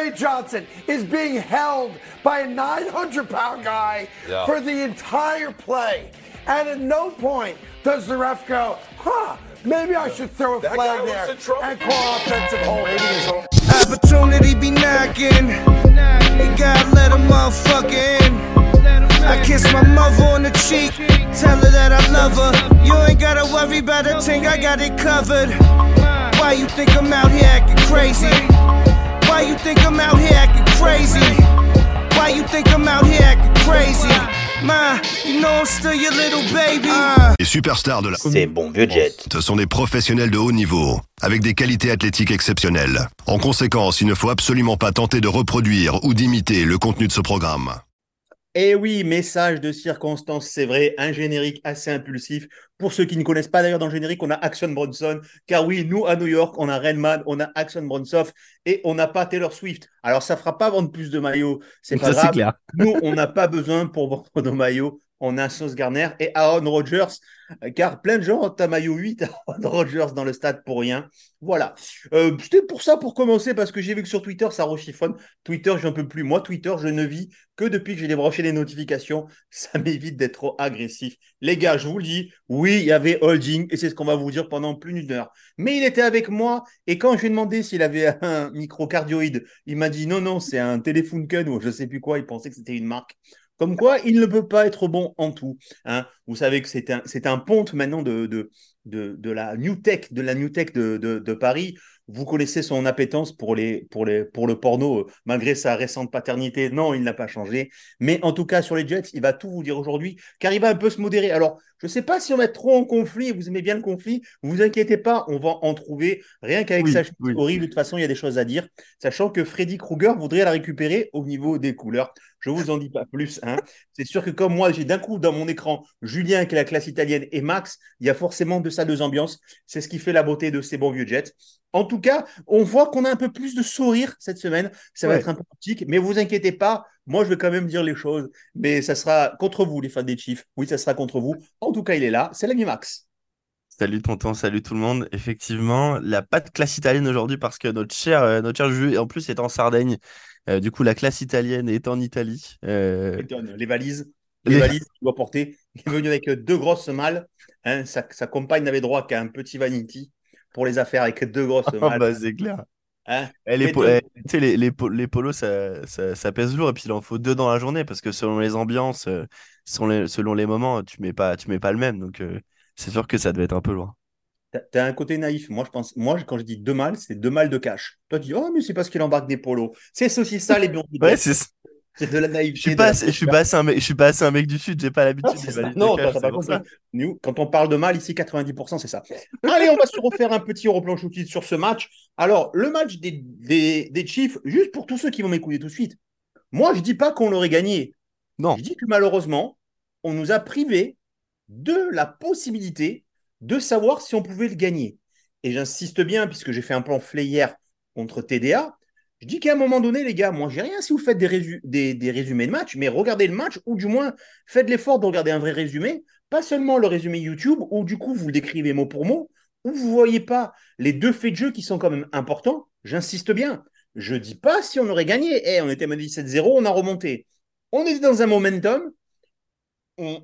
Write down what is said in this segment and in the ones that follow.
Ray Johnson is being held by a 900 pound guy Yeah. for the entire play. And at no point does the ref go, huh, maybe I should throw a That flag guy was there in and call offensive holding. Opportunity be knocking. You gotta let a motherfucker in. I kiss my mother on the cheek, tell her that I love her. You ain't gotta worry about a thing, I got it covered. Why you think I'm out here acting crazy? Why you think I'm out here acting crazy? Why you think I'm out here acting crazy? Ma, you know I'm still your little baby. Uh. Les superstars de la C'est bon vieux jet. Ce sont des professionnels de haut niveau, avec des qualités athlétiques exceptionnelles. En conséquence, il ne faut absolument pas tenter de reproduire ou d'imiter le contenu de ce programme. Et oui, message de circonstance, c'est vrai, un générique assez impulsif. Pour ceux qui ne connaissent pas d'ailleurs dans le générique, on a Action Bronson, car oui, nous à New York, on a Redman, on a Action Bronson et on n'a pas Taylor Swift. Alors ça fera pas vendre plus de maillots, c'est pas grave. clair. Nous, on n'a pas besoin pour vendre nos maillots. On a Sauce Garner et Aaron Rodgers, euh, car plein de gens ont un maillot 8 Aaron Rodgers dans le stade pour rien. Voilà. Euh, C'était pour ça, pour commencer, parce que j'ai vu que sur Twitter, ça rechiffonne. Twitter, j'en peux plus. Moi, Twitter, je ne vis que depuis que j'ai débranché les notifications. Ça m'évite d'être trop agressif. Les gars, je vous le dis, oui, il y avait Holding, et c'est ce qu'on va vous dire pendant plus d'une heure. Mais il était avec moi, et quand je lui ai demandé s'il avait un microcardioïde, il m'a dit non, non, c'est un téléphone ou je sais plus quoi, il pensait que c'était une marque. Comme quoi, il ne peut pas être bon en tout. hein. Vous savez que c'est un, c'est un ponte maintenant de, de, de, de la New Tech, de la New Tech de, Paris. Vous connaissez son appétence pour, les, pour, les, pour le porno, euh, malgré sa récente paternité. Non, il n'a pas changé. Mais en tout cas, sur les Jets, il va tout vous dire aujourd'hui, car il va un peu se modérer. Alors, je ne sais pas si on va être trop en conflit. Vous aimez bien le conflit. Vous vous inquiétez pas, on va en trouver. Rien qu'avec Oui, sa oui. horrible, de toute façon, il y a des choses à dire. Sachant que Freddy Krueger voudrait la récupérer au niveau des couleurs. Je vous en dis pas plus. hein. C'est sûr que comme moi, j'ai d'un coup dans mon écran Julien qui est la classe italienne et Max, il y a forcément de ça deux ambiances. C'est ce qui fait la beauté de ces bons vieux Jets. En tout cas, on voit qu'on a un peu plus de sourire cette semaine. Ça va Ouais. être un peu optique, mais vous inquiétez pas. Moi, je vais quand même dire les choses, mais ça sera contre vous, les fans des Chiefs. Oui, ça sera contre vous. En tout cas, il est là. C'est l'ami Max. Salut tonton, salut tout le monde. Effectivement, la pas de classe italienne aujourd'hui parce que notre cher, euh, notre cher Jules, en plus, est en Sardaigne. Euh, du coup, la classe italienne est en Italie. Euh, les valises, les, Les- valises qu'il doit porter. Il est venu avec deux grosses malles. Hein, sa, sa compagne n'avait droit qu'à un petit vanity pour les affaires avec deux grosses ah malles. bah, c'est clair. Hein. Eh, les, po- eh, les, les, po- les polos, ça, ça, ça pèse lourd et puis il en faut deux dans la journée parce que selon les ambiances, euh, selon les, selon moments, tu mets pas, tu mets pas le même. Donc, euh, c'est sûr que ça devait être un peu loin. T'as- T'as un côté naïf. Moi, je pense, moi, quand je dis deux malles, c'est deux malles de cash. Toi, tu dis, oh, mais c'est parce qu'il embarque des polos. C'est aussi ça, les. Ouais, c'est c'est de la naïveté. Je suis de pas, la assez- je suis pas assez un mec, je suis pas assez un mec du sud, j'ai pas Non, l'habitude c'est des ça. de Non, ça. Nous, quand on parle de mal, ici, 90%, c'est ça. Allez, on va se refaire un petit replan shooting sur ce match. Alors, le match des, des, des Chiefs, juste pour tous ceux qui vont m'écouter tout de suite, moi, je dis pas qu'on l'aurait gagné. Non. Je dis que malheureusement, on nous a privé de la possibilité de savoir si on pouvait le gagner. Et j'insiste bien, puisque j'ai fait un plan hier contre TDA, je dis qu'à un moment donné, les gars, moi, j'ai rien si vous faites des, résu- des, des résumés de match, mais regardez le match, ou du moins, faites l'effort de regarder un vrai résumé, pas seulement le résumé YouTube, où du coup, vous le décrivez mot pour mot, où vous ne voyez pas les deux faits de jeu qui sont quand même importants. J'insiste bien. Je dis pas si on aurait gagné. Eh, on était à 17-0, on a remonté. On était dans un momentum.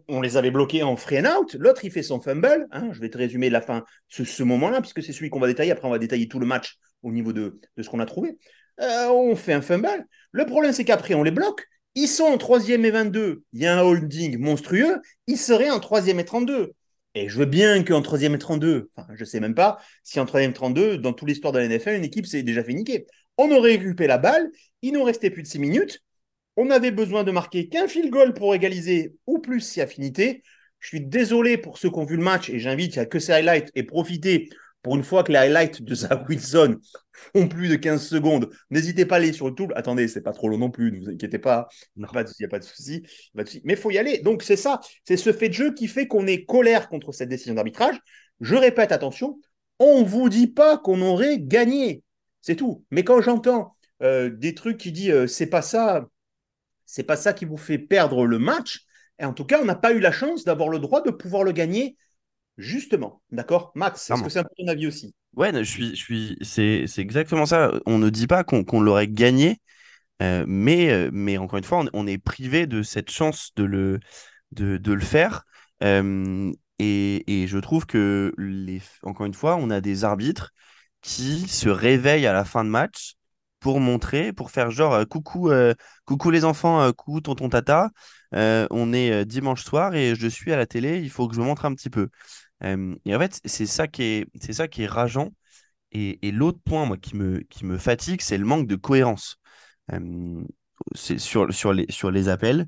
On, les avait bloqués en free and out. L'autre, il fait son fumble. hein. je vais te résumer la fin, ce, ce moment-là, puisque c'est celui qu'on va détailler. Après, on va détailler tout le match au niveau de, ce qu'on a trouvé. Euh, on fait un fumble. Le problème, c'est qu'après, on les bloque. Ils sont en troisième et 22. Il y a un holding monstrueux. Ils seraient en troisième et 32. Et je veux bien qu'en troisième et 32, enfin, je sais même pas si en troisième et 32, dans toute l'histoire de la NFL, une équipe s'est déjà fait niquer. On aurait récupéré la balle. Il nous restait plus de 6 minutes. On avait besoin de marquer qu'un field goal pour égaliser ou plus si affinité. Je suis désolé pour ceux qui ont vu le match et j'invite à que ces highlights et profiter pour une fois que les highlights de Zach Wilson font plus de 15 secondes. N'hésitez pas à aller sur le tool. Attendez, c'est pas trop long non plus, ne vous inquiétez pas. Il n'y a pas de souci. pas de souci. Mais il faut y aller. Donc c'est ça. C'est ce fait de jeu qui fait qu'on est colère contre cette décision d'arbitrage. Je répète, attention, on ne vous dit pas qu'on aurait gagné. C'est tout. Mais quand j'entends euh, des trucs qui disent euh, c'est pas ça, c'est pas ça qui vous fait perdre le match. Et en tout cas, on n'a pas eu la chance d'avoir le droit de pouvoir le gagner justement. D'accord Max, est-ce que c'est un peu ton avis aussi? Ouais, je suis, je suis, c'est, c'est exactement ça. On ne dit pas qu'on l'aurait gagné, euh, mais, euh, mais encore une fois, on, on est privé de cette chance de le, de, de le faire. Euh, et, et je trouve que, les, encore une fois, on a des arbitres qui se réveillent à la fin de match pour montrer, pour faire genre euh, coucou, euh, coucou les enfants, euh, coucou tonton tata, on est dimanche soir et je suis à la télé, il faut que je me montre un petit peu. Et en fait, c'est ça qui est, ça qui est rageant. Et, et l'autre point, moi, qui me, qui me fatigue, c'est le manque de cohérence. Sur, sur les, sur les appels.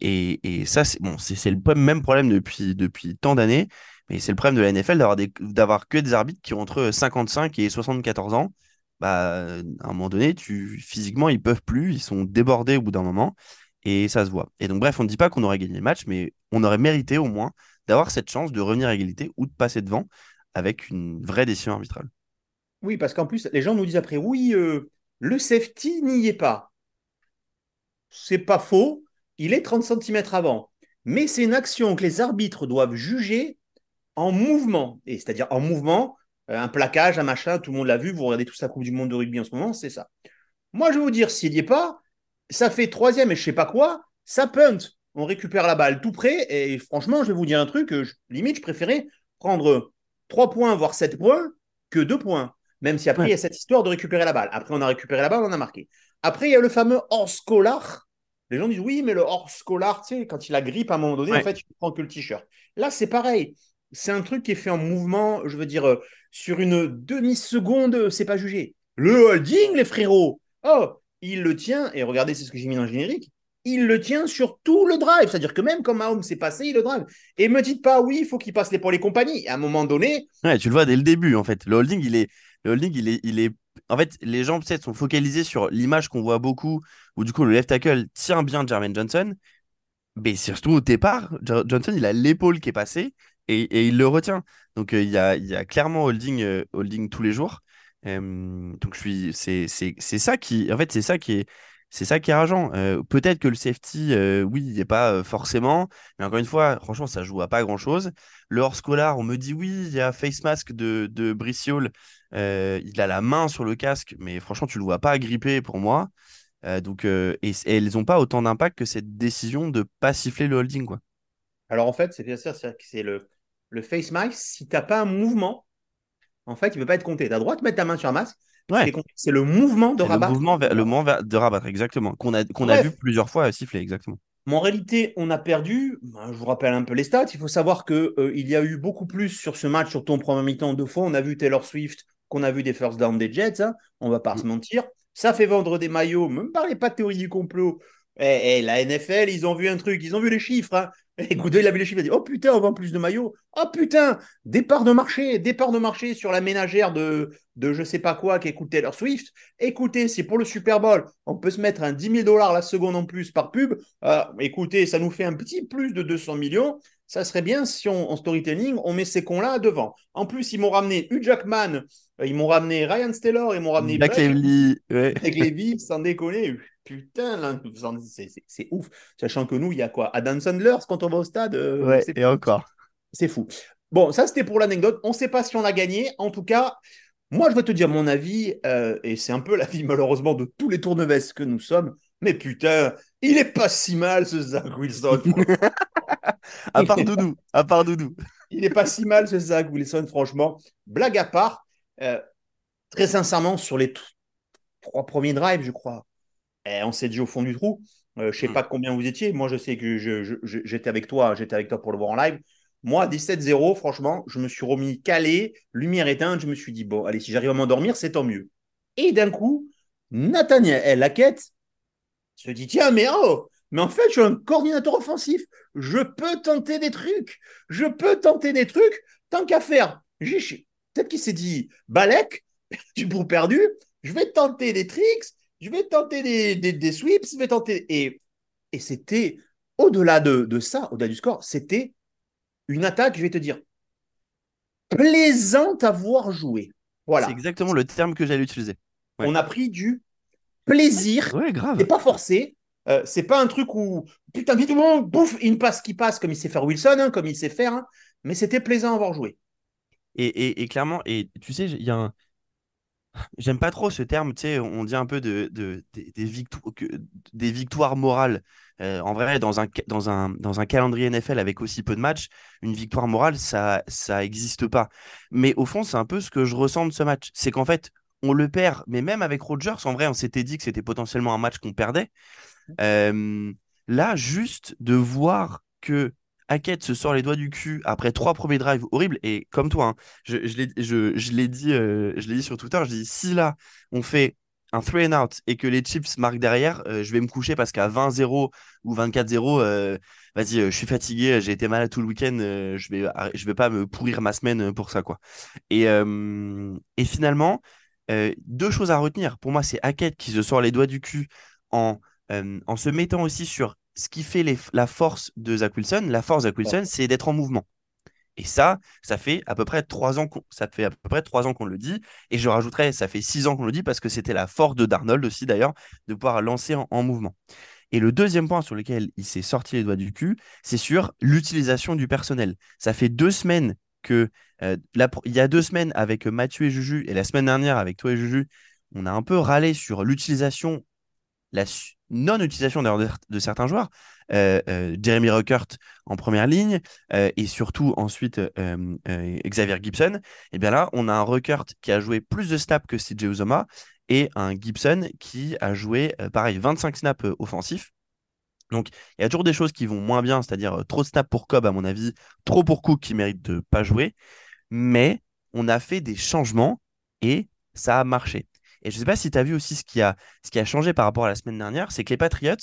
Et, et ça, c'est bon, le même problème depuis, depuis tant d'années. Mais c'est le problème de la NFL d'avoir que des arbitres qui ont entre 55 et 74 ans. Bah, à un moment donné, tu, physiquement, ils peuvent plus, ils sont débordés au bout d'un moment. Et ça se voit. Et donc, bref, on ne dit pas qu'on aurait gagné le match, mais on aurait mérité au moins d'avoir cette chance de revenir à égalité ou de passer devant avec une vraie décision arbitrale. Oui, parce qu'en plus, les gens nous disent après, oui, euh, le safety n'y est pas. C'est pas faux, il est 30 centimètres avant. Mais c'est une action que les arbitres doivent juger en mouvement. Et c'est-à-dire en mouvement, euh, un plaquage, un machin, tout le monde l'a vu, vous regardez toute sa Coupe du Monde de rugby en ce moment, c'est ça. Moi, je vais vous dire, s'il n'y est pas, ça fait troisième et je sais pas quoi, ça punt. On récupère la balle tout près. Et franchement, je vais vous dire un truc, euh, je- limite, je préférais prendre 3 points, voire 7 points, que 2 points. Même si après, il y a cette histoire de récupérer la balle. Après, on a récupéré la balle, on a marqué. Après, il y a le fameux hors scolar. Les gens disent oui, mais le hors scolar, tu sais, quand il a grippe à un moment donné, Ouais. en fait, il prend que le t-shirt. Là, c'est pareil. C'est un truc qui est fait en mouvement, je veux dire, euh, sur une demi-seconde, c'est pas jugé. Le holding, les frérots. Oh, il le tient, et regardez, c'est ce que j'ai mis dans le générique, il le tient sur tout le drive. C'est-à-dire que même quand Mahomes s'est passé, il le drive. Et me dites pas, oui, il faut qu'il passe les les compagnies. À un moment donné, Ouais, tu le vois dès le début, en fait. Le holding, il est, le holding, il est, il est... En fait, les gens, peut-être, sont focalisés sur l'image qu'on voit beaucoup, où du coup, le left tackle tient bien Jermaine Johnson. Mais surtout au départ, Jo- Johnson, il a l'épaule qui est passée et, il le retient. Donc, euh, il y a, clairement holding, euh, holding tous les jours. Euh, donc, je suis, c'est, c'est, c'est ça qui, en fait, c'est ça qui est, c'est ça qui est rageant. Peut-être que le safety, oui, il n'est pas forcément, mais encore une fois, franchement, ça joue à pas grand-chose. Le hors scolar, on me dit oui, il y a face mask de, de. Euh, il a la main sur le casque, mais franchement, tu le vois pas gripper pour moi. Donc, et, elles n'ont pas autant d'impact que cette décision de pas siffler le holding, quoi. alors en fait, c'est bien ça, c'est c'est le, le face mask. Si t'as pas un mouvement, en fait, il ne peut pas être compté. Tu as le droit de mettre ta main sur un masque. Ouais. C'est le mouvement de le rabattre. mouvement, le mouvement de rabattre, exactement. Qu'on a, qu'on a Bref. vu plusieurs fois siffler, exactement. Mais en réalité, on a perdu. Ben, je vous rappelle un peu les stats. Il faut savoir que euh, il y a eu beaucoup plus sur ce match, surtout en première mi-temps deux fois. On a vu Taylor Swift, qu'on a vu des first down des Jets. hein. On va pas Mm. se mentir. Ça fait vendre des maillots. Ne me parlez pas de théorie du complot. Eh, eh, la NFL, ils ont vu un truc. Ils ont vu les chiffres. Hein. Et Goodell, il a vu les chiffres. Il a dit Oh putain, on vend plus de maillots. Oh putain, départ de marché. Départ de marché sur la ménagère de, de je sais pas quoi qui écoute Taylor Swift. Écoutez, c'est pour le Super Bowl. On peut se mettre un 10 000 dollars la seconde en plus par pub. Ah, écoutez, ça nous fait un petit plus de 200 millions. Ça serait bien si on, en storytelling, on met ces cons-là devant. En plus, ils m'ont ramené Hugh Jackman, euh, ils m'ont ramené Ryan Taylor, ils m'ont ramené Black Lively, ouais. sans déconner. Putain, là, c'est- ouf. Sachant que nous, il y a quoi? Adam Sandler quand on va au stade euh, Ouais, et encore. C'est fou. Bon, ça, c'était pour l'anecdote. On ne sait pas si on a gagné. En tout cas, moi, je vais te dire mon avis, euh, et c'est un peu l'avis, malheureusement, de tous les tournevis que nous sommes. Mais putain, il est pas si mal, ce Zach Wilson. À part Doudou, à part Doudou. Il n'est pas si mal, ce Zach Wilson, franchement. Blague à part, euh, très sincèrement, sur les trois premiers drives, je crois, eh, on s'est dit au fond du trou. Euh, je sais Mm. pas combien vous étiez. Moi, je sais que j'étais avec toi. J'étais avec toi pour le voir en live. Moi, 17-0, franchement, je me suis remis calé, lumière éteinte. Je me suis dit, bon, allez, si j'arrive à m'endormir, c'est tant mieux. Et d'un coup, Nathaniel Laquette se dit, tiens, mais oh, mais en fait, je suis un coordinateur offensif. Je peux tenter des trucs. Je peux tenter des trucs. Tant qu'à faire, peut-être qu'il s'est dit, Balek, du pour perdu, je vais tenter des tricks, je vais tenter des, des, des sweeps, je vais tenter. Et, et c'était, au-delà de, de ça, au-delà du score, c'était une attaque, je vais te dire, plaisante à voir jouer. Voilà. C'est exactement le terme que j'allais utiliser. Ouais. On a pris du plaisir Ouais, grave. c'est pas forcé. Euh, c'est pas un truc où putain vite bouf une passe qui passe comme il sait faire Wilson, hein, comme il sait faire. hein. mais c'était plaisant à voir jouer. Et, et, clairement, et tu sais, il y a un. J'aime pas trop ce terme, tu sais, on dit un peu de, de des, victoires, des victoires morales. Euh, en vrai, dans un, dans, un, dans un calendrier NFL avec aussi peu de matchs, une victoire morale, ça ça existe pas. Mais au fond, c'est un peu ce que je ressens de ce match. C'est qu'en fait, on le perd, mais même avec Rodgers, en vrai, on s'était dit que c'était potentiellement un match qu'on perdait. Mmh. Euh, là, juste de voir que Hackett se sort les doigts du cul après trois premiers drives horribles. Et comme toi, hein, je, je l'ai dit, euh, je dit sur Twitter, je dis si là, on fait un three and out et que les chips marquent derrière, euh, je vais me coucher parce qu'à 20-0 ou 24-0, euh, vas-y, je suis fatigué, j'ai été malade tout le week-end, je vais, je vais pas me pourrir ma semaine pour ça, quoi. Et, et finalement, deux choses à retenir. Pour moi, c'est Hackett qui se sort les doigts du cul en, en se mettant aussi sur ce qui fait la force de Zach Wilson, la force de Zach Wilson, c'est d'être en mouvement. Et ça, ça fait à peu près trois ans qu'on, ça fait à peu près trois ans qu'on le dit. Et je rajouterais, ça fait six ans qu'on le dit parce que c'était la force de Darnold aussi d'ailleurs de pouvoir lancer en, mouvement. Et le deuxième point sur lequel il s'est sorti les doigts du cul, c'est sur l'utilisation du personnel. Ça fait deux semaines que, euh, il y a deux semaines avec Mathieu et Juju et la semaine dernière avec toi et Juju, on a un peu râlé sur l'utilisation, la, non-utilisation de, certains joueurs. Euh, euh, Jeremy Ruckert en première ligne euh, et surtout ensuite Xavier Gibson. Et eh bien là, on a un Ruckert qui a joué plus de snaps que CJ Uzoma et un Gibson qui a joué pareil 25 snaps offensifs. Donc, il y a toujours des choses qui vont moins bien, c'est-à-dire trop de snaps pour Cobb, à mon avis, trop pour Cook qui mérite de pas jouer. Mais on a fait des changements et ça a marché. Et je ne sais pas si tu as vu aussi ce qui, a, ce qui a changé par rapport à la semaine dernière, c'est que les Patriots,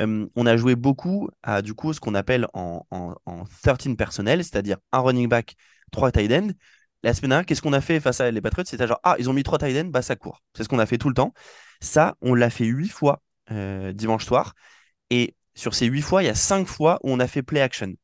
on a joué beaucoup à du coup ce qu'on appelle en, en, 13 personnel, c'est-à-dire un running back, trois tight ends. La semaine dernière, qu'est-ce qu'on a fait face à les Patriots? C'était genre, ah, ils ont mis trois tight ends, bah ça court. C'est ce qu'on a fait tout le temps. Ça, on l'a fait huit fois euh, dimanche soir. Et sur ces huit fois, il y a cinq fois où on a fait play action.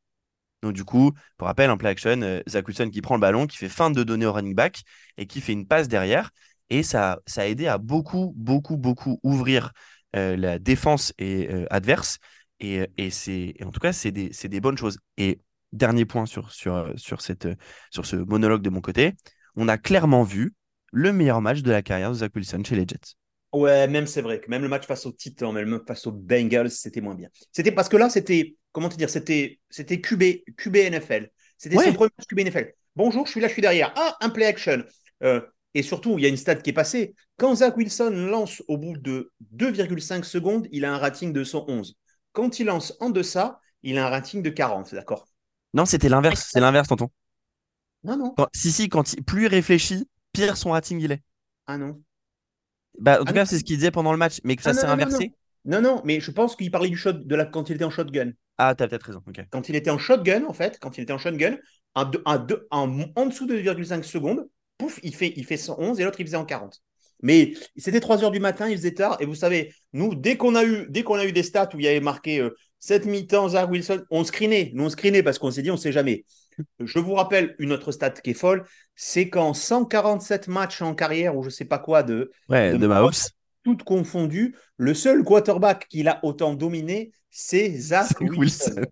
Donc du coup, pour rappel, un play action, euh, Zach Wilson qui prend le ballon, qui fait fin de donner au running back et qui fait une passe derrière. Et ça, ça a aidé à beaucoup, beaucoup, beaucoup ouvrir euh, la défense et, euh, adverse. Et, et c'est, en tout cas, c'est des, des, bonnes choses. Et dernier point sur, sur, sur, cette, sur ce monologue de mon côté, on a clairement vu le meilleur match de la carrière de Zach Wilson chez les Jets. Ouais, même c'est vrai que même le match face aux Titans, même face aux Bengals, c'était moins bien. C'était parce que là, c'était, comment te dire, c'était, c'était QB, QB NFL. C'était son premier match QB NFL. Bonjour, je suis là, je suis derrière. Ah, un play action. Euh, et surtout, il y a une stat qui est passée. Quand Zach Wilson lance au bout de 2,5 secondes, il a un rating de 111. Quand il lance en deçà, il a un rating de 40, d'accord? Non, c'était l'inverse. C'est l'inverse, tonton. Non, non. si, si, quand il, plus il réfléchit, pire son rating il est. Ah non. Bah, en tout ah cas, c'est ce qu'il disait pendant le match, mais que ça ah s'est inversé. Non, non, mais je pense qu'il parlait du shot de la quand il était en shotgun. Ah, t'as peut-être raison. Quand il était en shotgun, en fait, quand il était en shotgun, en dessous de 2,5 secondes, pouf, il fait, il fait 111 et l'autre, il faisait en 40. Mais c'était 3 heures du matin, il faisait tard. Et vous savez, nous, dès qu'on a eu, dès qu'on a eu des stats où il y avait marqué 7 euh, mi-temps, Zach Wilson, on screenait. Nous, on screenait parce qu'on s'est dit, on ne sait jamais. Je vous rappelle une autre stat qui est folle c'est qu'en 147 matchs en carrière, ou je ne sais pas quoi, de, ouais, de, Mahomes, toutes confondues, le seul quarterback qu'il a autant dominé, c'est Zach Wilson.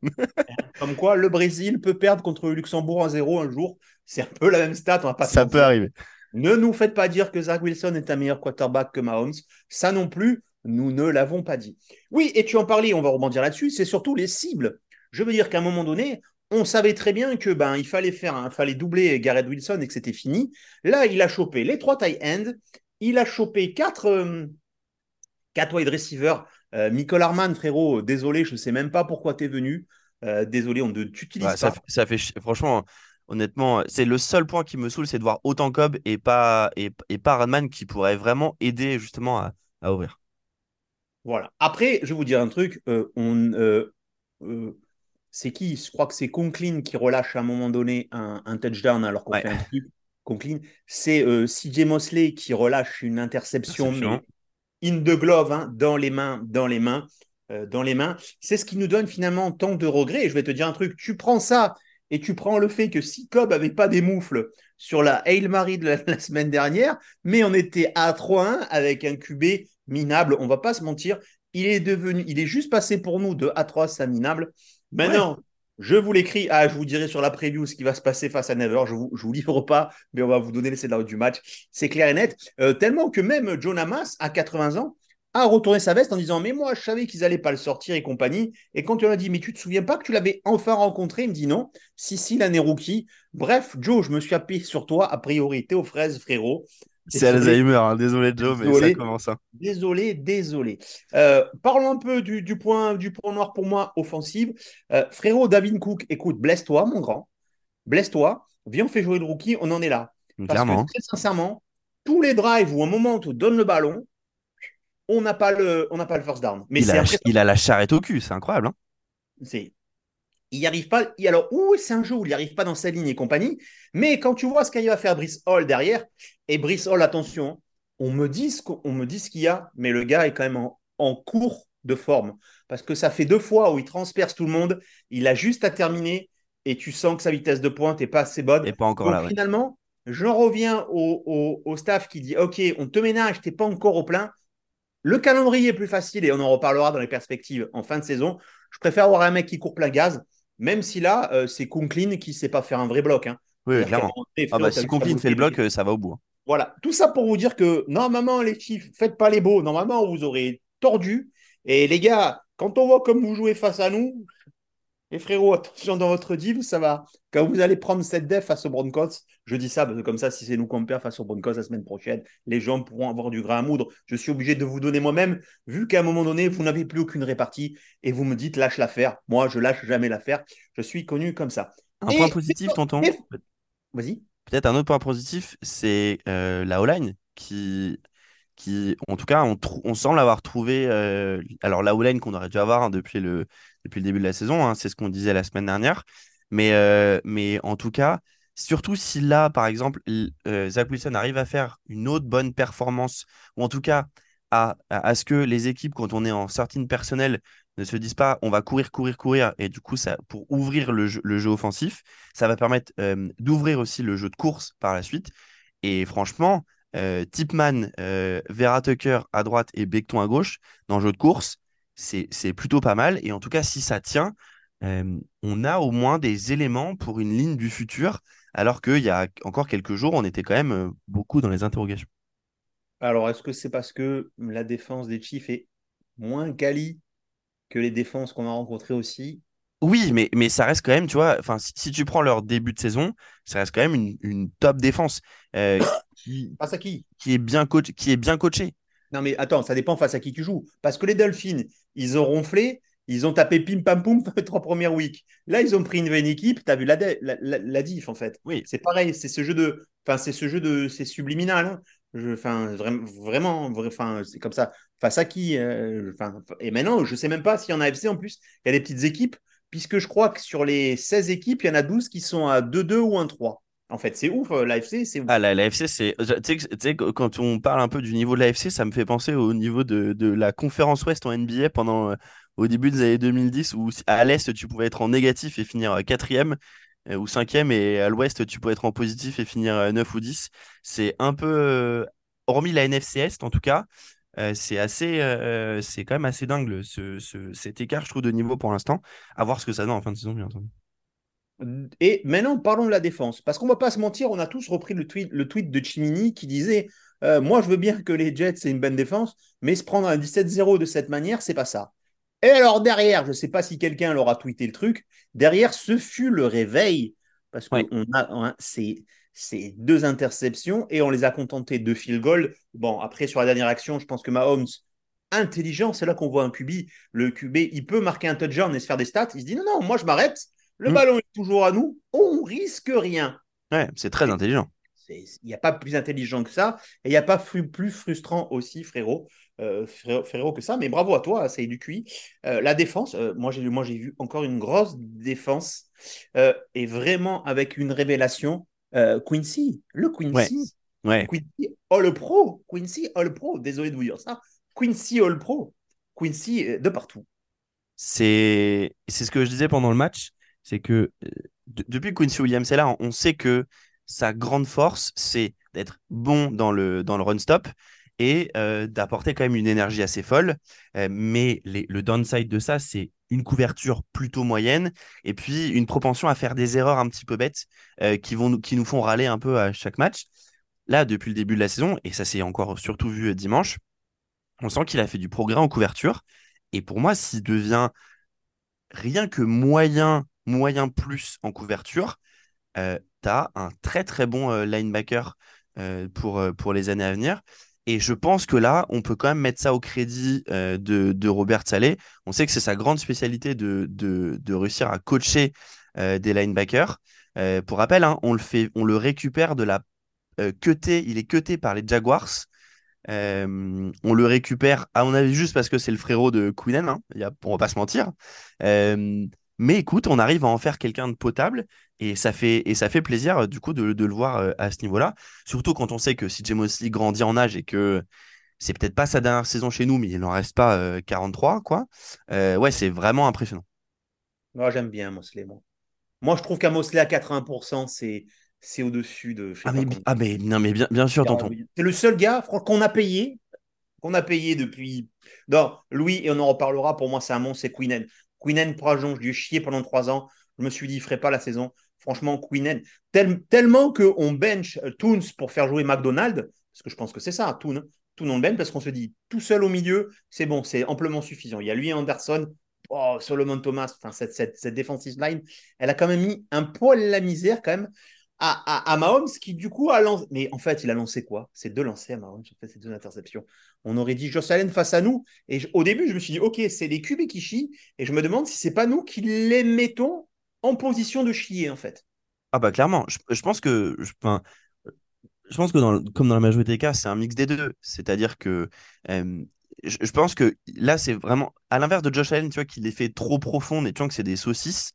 Comme quoi, le Brésil peut perdre contre le Luxembourg 1-0 un jour. C'est un peu la même stat. On va pas Ça peut arriver. Ne nous faites pas dire que Zach Wilson est un meilleur quarterback que Mahomes. Ça non plus, nous ne l'avons pas dit. Oui, et tu en parlais, on va rebondir là-dessus, c'est surtout les cibles. Je veux dire qu'à un moment donné, on savait très bien que ben il fallait faire, il fallait doubler Garrett Wilson et que c'était fini. Là, il a chopé les trois tight ends, il a chopé quatre, euh, quatre wide receivers euh, Nicole Arman, frérot, désolé, je ne sais même pas pourquoi tu es venu. Euh, désolé, on ne t'utilise pas. Ça fait, franchement, honnêtement, c'est le seul point qui me saoule, c'est de voir autant Cobb et pas, et, pas Radman qui pourrait vraiment aider justement à, ouvrir. Voilà. Après, je vais vous dire un truc. Euh, on, c'est qui? Je crois que c'est Conklin qui relâche à un moment donné un, touchdown alors qu'on fait un truc. Conklin. C'est CJ Mosley qui relâche une interception, in the glove, hein, dans les mains, dans les mains, euh, dans les mains. C'est ce qui nous donne finalement tant de regrets. Et je vais te dire un truc, tu prends ça et tu prends le fait que si Cobb avait pas des moufles sur la Hail Mary de la, semaine dernière, mais on était à 3-1 avec un QB minable, on va pas se mentir, il est devenu, il est juste passé pour nous de A3 à minable. Maintenant, Je vous l'écris. Ah, je vous dirai sur la preview ce qui va se passer face à Never. Je vous, je vous livre pas, mais on va vous donner les scénarios du match. C'est clair et net. Euh, tellement que même John Hamas, à 80 ans, a retourné sa veste en disant Mais moi, je savais qu'ils allaient pas le sortir et compagnie. Et quand tu lui as dit Mais tu te souviens pas que tu l'avais enfin rencontré? Il me dit Non. Si, si, l'année rookie. Bref, Joe, je me suis appuyé sur toi. A priori, t'es aux fraises, frérot. C'est Alzheimer, hein. désolé Joe, mais ça commence. Hein. Désolé, désolé. Euh, parlons un peu du, du, point, du point noir pour moi, offensive. Euh, frérot, David Cook, écoute, blesse-toi, mon grand. Blesse-toi. Viens, on fait jouer le rookie, on en est là. Parce Clairement. que très sincèrement, tous les drives où un moment on te donne le ballon, on n'a pas le, on n'a pas le first down. Mais il, a, c'est il a la charrette au cul, c'est incroyable. Hein c'est il n'y arrive pas. Et alors, ouh, c'est un jeu où il n'y arrive pas dans sa ligne et compagnie? Mais quand tu vois ce qu'il va faire Brice Hall derrière, et Brice Hall, attention, on me dit ce qu'on me dit ce qu'il y a, mais le gars est quand même en, en, cours de forme. Parce que ça fait deux fois où il transperce tout le monde. Il a juste à terminer et tu sens que sa vitesse de pointe n'est pas assez bonne. Et pas encore Donc, là. ouais. Finalement, j'en reviens au, au, au staff qui dit Ok, on te ménage, tu n'es pas encore au plein. Le calendrier est plus facile et on en reparlera dans les perspectives en fin de saison. Je préfère avoir un mec qui court plein gaz, même si là, euh, c'est Kunklin qui ne sait pas faire un vrai bloc. Hein. Oui, clairement. Ah bah, si Conklin fait le bloc, euh, ça va au bout. hein. Voilà, tout ça pour vous dire que normalement, les Chiefs, faites pas les beaux. Normalement, vous aurez tordu. Et les gars, quand on voit comme vous jouez face à nous, les frérots, attention dans votre div, ça va. Quand vous allez prendre cette def face aux Broncos, je dis ça parce que comme ça, si c'est nous qu'on perd face aux Broncos la semaine prochaine, les gens pourront avoir du grain à moudre. Je suis obligé de vous donner moi-même, vu qu'à un moment donné, vous n'avez plus aucune répartie et vous me dites lâche l'affaire. Moi, je lâche jamais l'affaire. Je suis connu comme ça. Un Et- point positif, tonton. et- Vas-y. Peut-être un autre point positif, c'est euh, la O-line qui, qui, en tout cas, on, semble avoir trouvé. euh, alors, la O-line qu'on aurait dû avoir hein, depuis, le, depuis le début de la saison, hein, c'est ce qu'on disait la semaine dernière. Mais, euh, mais en tout cas, surtout si là, par exemple, euh, Zach Wilson arrive à faire une autre bonne performance, ou en tout cas à, à, ce que les équipes, quand on est en sortie personnel, ne se disent pas on va courir, courir, courir, et du coup, ça, pour ouvrir le jeu, le jeu offensif, ça va permettre euh, d'ouvrir aussi le jeu de course par la suite. Et franchement, euh, Tipman, euh, Vera Tucker à droite et Becton à gauche, dans le jeu de course, c'est plutôt pas mal. Et en tout cas, si ça tient, euh, on a au moins des éléments pour une ligne du futur, alors qu'il y a encore quelques jours, on était quand même beaucoup dans les interrogations. Alors, est-ce que c'est parce que la défense des Chiefs est moins quali que les défenses qu'on a rencontrées aussi? Oui, mais, mais ça reste quand même, tu vois, enfin, si, si tu prends leur début de saison, ça reste quand même une, une top défense euh, qui, Face à qui? qui est bien coach, qui est bien coachée. Non, mais attends, ça dépend face à qui tu joues. Parce que les Dolphins, ils ont ronflé, ils ont tapé pim pam poum les trois premières weeks. Là, ils ont pris une bonne équipe, tu as vu la, la, la- la diff en fait. Oui, C'est pareil, c'est ce jeu de. Enfin, c'est ce jeu de. C'est subliminal. hein. Je, enfin, vraiment, vraiment, vra- enfin, c'est comme ça. Face à qui euh, Et maintenant, je sais même pas s'il y en a AFC en plus. Il y a des petites équipes, puisque je crois que sur les 16 équipes, il y en a 12 qui sont à 2-2 ou 1-3. En fait, c'est ouf, euh, l'AFC, c'est ouf. Ah, la, la FC, c'est. Tu sais, quand on parle un peu du niveau de la FC, ça me fait penser au niveau de, la conférence Ouest en NBA pendant, euh, au début des années 2010, où à l'Est, tu pouvais être en négatif et finir euh, quatrième ou cinquième, et à l'Ouest, tu pouvais être en positif et finir euh, 9 ou 10. C'est un peu. hormis la NFC Est, en tout cas, euh, c'est assez. euh, c'est quand même assez dingue le- ce, ce- cet écart, je trouve, de niveau pour l'instant. À voir ce que ça donne en fin de saison, bien entendu. Et maintenant, parlons de la défense. Parce qu'on ne va pas se mentir, on a tous repris le tweet, le tweet de Chimini qui disait euh, Moi, je veux bien que les Jets aient une bonne défense, mais se prendre un 17-0 de cette manière, c'est pas ça. Et alors, derrière, je ne sais pas si quelqu'un leur a tweeté le truc, derrière, ce fut le réveil. Parce qu'on Ouais. a hein, ces, ces deux interceptions et on les a contentés de field goal. Bon, après, sur la dernière action, je pense que Mahomes, intelligent, c'est là qu'on voit un QB. Le QB, il peut marquer un touchdown et se faire des stats. Il se dit Non, non, moi, je m'arrête. Le Mm. ballon est toujours à nous. On risque rien. Ouais, c'est très intelligent. Il n'y a pas plus intelligent que ça. Et il n'y a pas plus frustrant aussi, frérot, euh, frérot, frérot, que ça. Mais bravo à toi, c'est du QI. Euh, la défense, euh, moi, j'ai, moi j'ai vu encore une grosse défense. et vraiment avec une révélation. Euh, Quincy, le Quincy. Ouais. Quincy All Pro. Quincy All Pro. Désolé de vous dire ça. Quincy All Pro. Quincy de partout. C'est ce que je disais pendant le match, c'est que euh, de- depuis que Quincy Williams est là, on- sait que sa grande force, c'est d'être bon dans le, dans le run et d'apporter quand même une énergie assez folle. mais le downside de ça, c'est une couverture plutôt moyenne et puis une propension à faire des erreurs un petit peu bêtes qui, vont, qui nous font râler un peu à chaque match. Là, depuis le début de la saison, et ça s'est encore surtout vu dimanche, on sent qu'il a fait du progrès en couverture. Et pour moi, s'il devient rien que moyen, moyen plus en couverture, euh, tu as un très très bon euh, linebacker euh, pour, pour les années à venir. Et je pense que là, on peut quand même mettre ça au crédit de, de, Robert Saleh. On sait que c'est sa grande spécialité de, réussir à coacher des linebackers. pour rappel, hein, on, le récupère de la cuté, il est cuté par les Jaguars. on le récupère, à mon avis, juste parce que c'est le frérot de Queenan, hein, on va pas se mentir. Mais écoute, on arrive à en faire quelqu'un de potable et ça fait, et ça fait plaisir du coup de, le voir euh, à ce niveau-là. Surtout quand on sait que si Mosley grandit en âge et que c'est peut-être pas sa dernière saison chez nous, mais il n'en reste pas 43, euh, quoi. Euh, ouais, c'est vraiment impressionnant. Moi, j'aime bien Mosley, moi. Moi, je trouve qu'un Mosley à 80%, c'est, c'est au-dessus de. Ah mais, ah, mais, non, mais bien, bien sûr, tonton. C'est le seul gars qu'on a payé, qu'on a payé depuis. Non, Louis, et on en reparlera, pour moi, c'est un monstre, c'est Queen Queen Prajon, je lui ai chié pendant trois ans. Je me suis dit, il ne ferait pas la saison. Franchement, Queen tellement qu'on bench euh, Toons pour faire jouer McDonald, parce que je pense que c'est ça, Toon. Toon on bench parce qu'on se dit, tout seul au milieu, c'est bon, c'est amplement suffisant. Il y a lui et Anderson, oh, Solomon Thomas, cette, cette, defensive line, elle a quand même mis un poil la misère quand même à, Mahomes qui du coup a lancé. Mais en fait, il a lancé quoi? C'est deux lancers à Mahomes, en fait, c'est deux interceptions. On aurait dit Josh Allen face à nous. Et au début, je me suis dit, ok, c'est les QB qui chient. Et je me demande si c'est pas nous qui les mettons en position de chier, en fait. Ah bah clairement, je, pense que. Je, je pense que comme dans la majorité des cas, c'est un mix des deux. C'est-à-dire que je, pense que là, c'est vraiment. À l'inverse de Josh Allen, tu vois, qu'il les fait trop profond et tu vois que c'est des saucisses.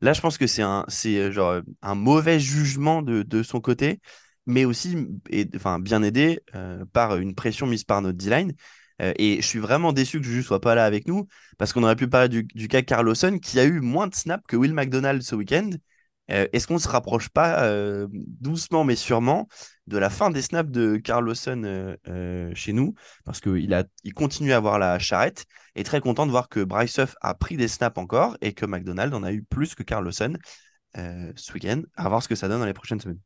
Là, je pense que c'est un, c'est euh, genre un mauvais jugement de, de son côté, mais aussi et, enfin, bien aidé euh, par une pression mise par notre D-line. Euh, et je suis vraiment déçu que Juju soit pas là avec nous, parce qu'on aurait pu parler du, cas Carlosson, qui a eu moins de snaps que Will McDonald ce week-end, euh, est-ce qu'on ne se rapproche pas euh, doucement mais sûrement de la fin des snaps de Carlosson chez nous? Parce qu'il il continue à avoir la charrette et très content de voir que Bryce a pris des snaps encore et que McDonald en a eu plus que Carlosson ce week-end. À voir ce que ça donne dans les prochaines semaines.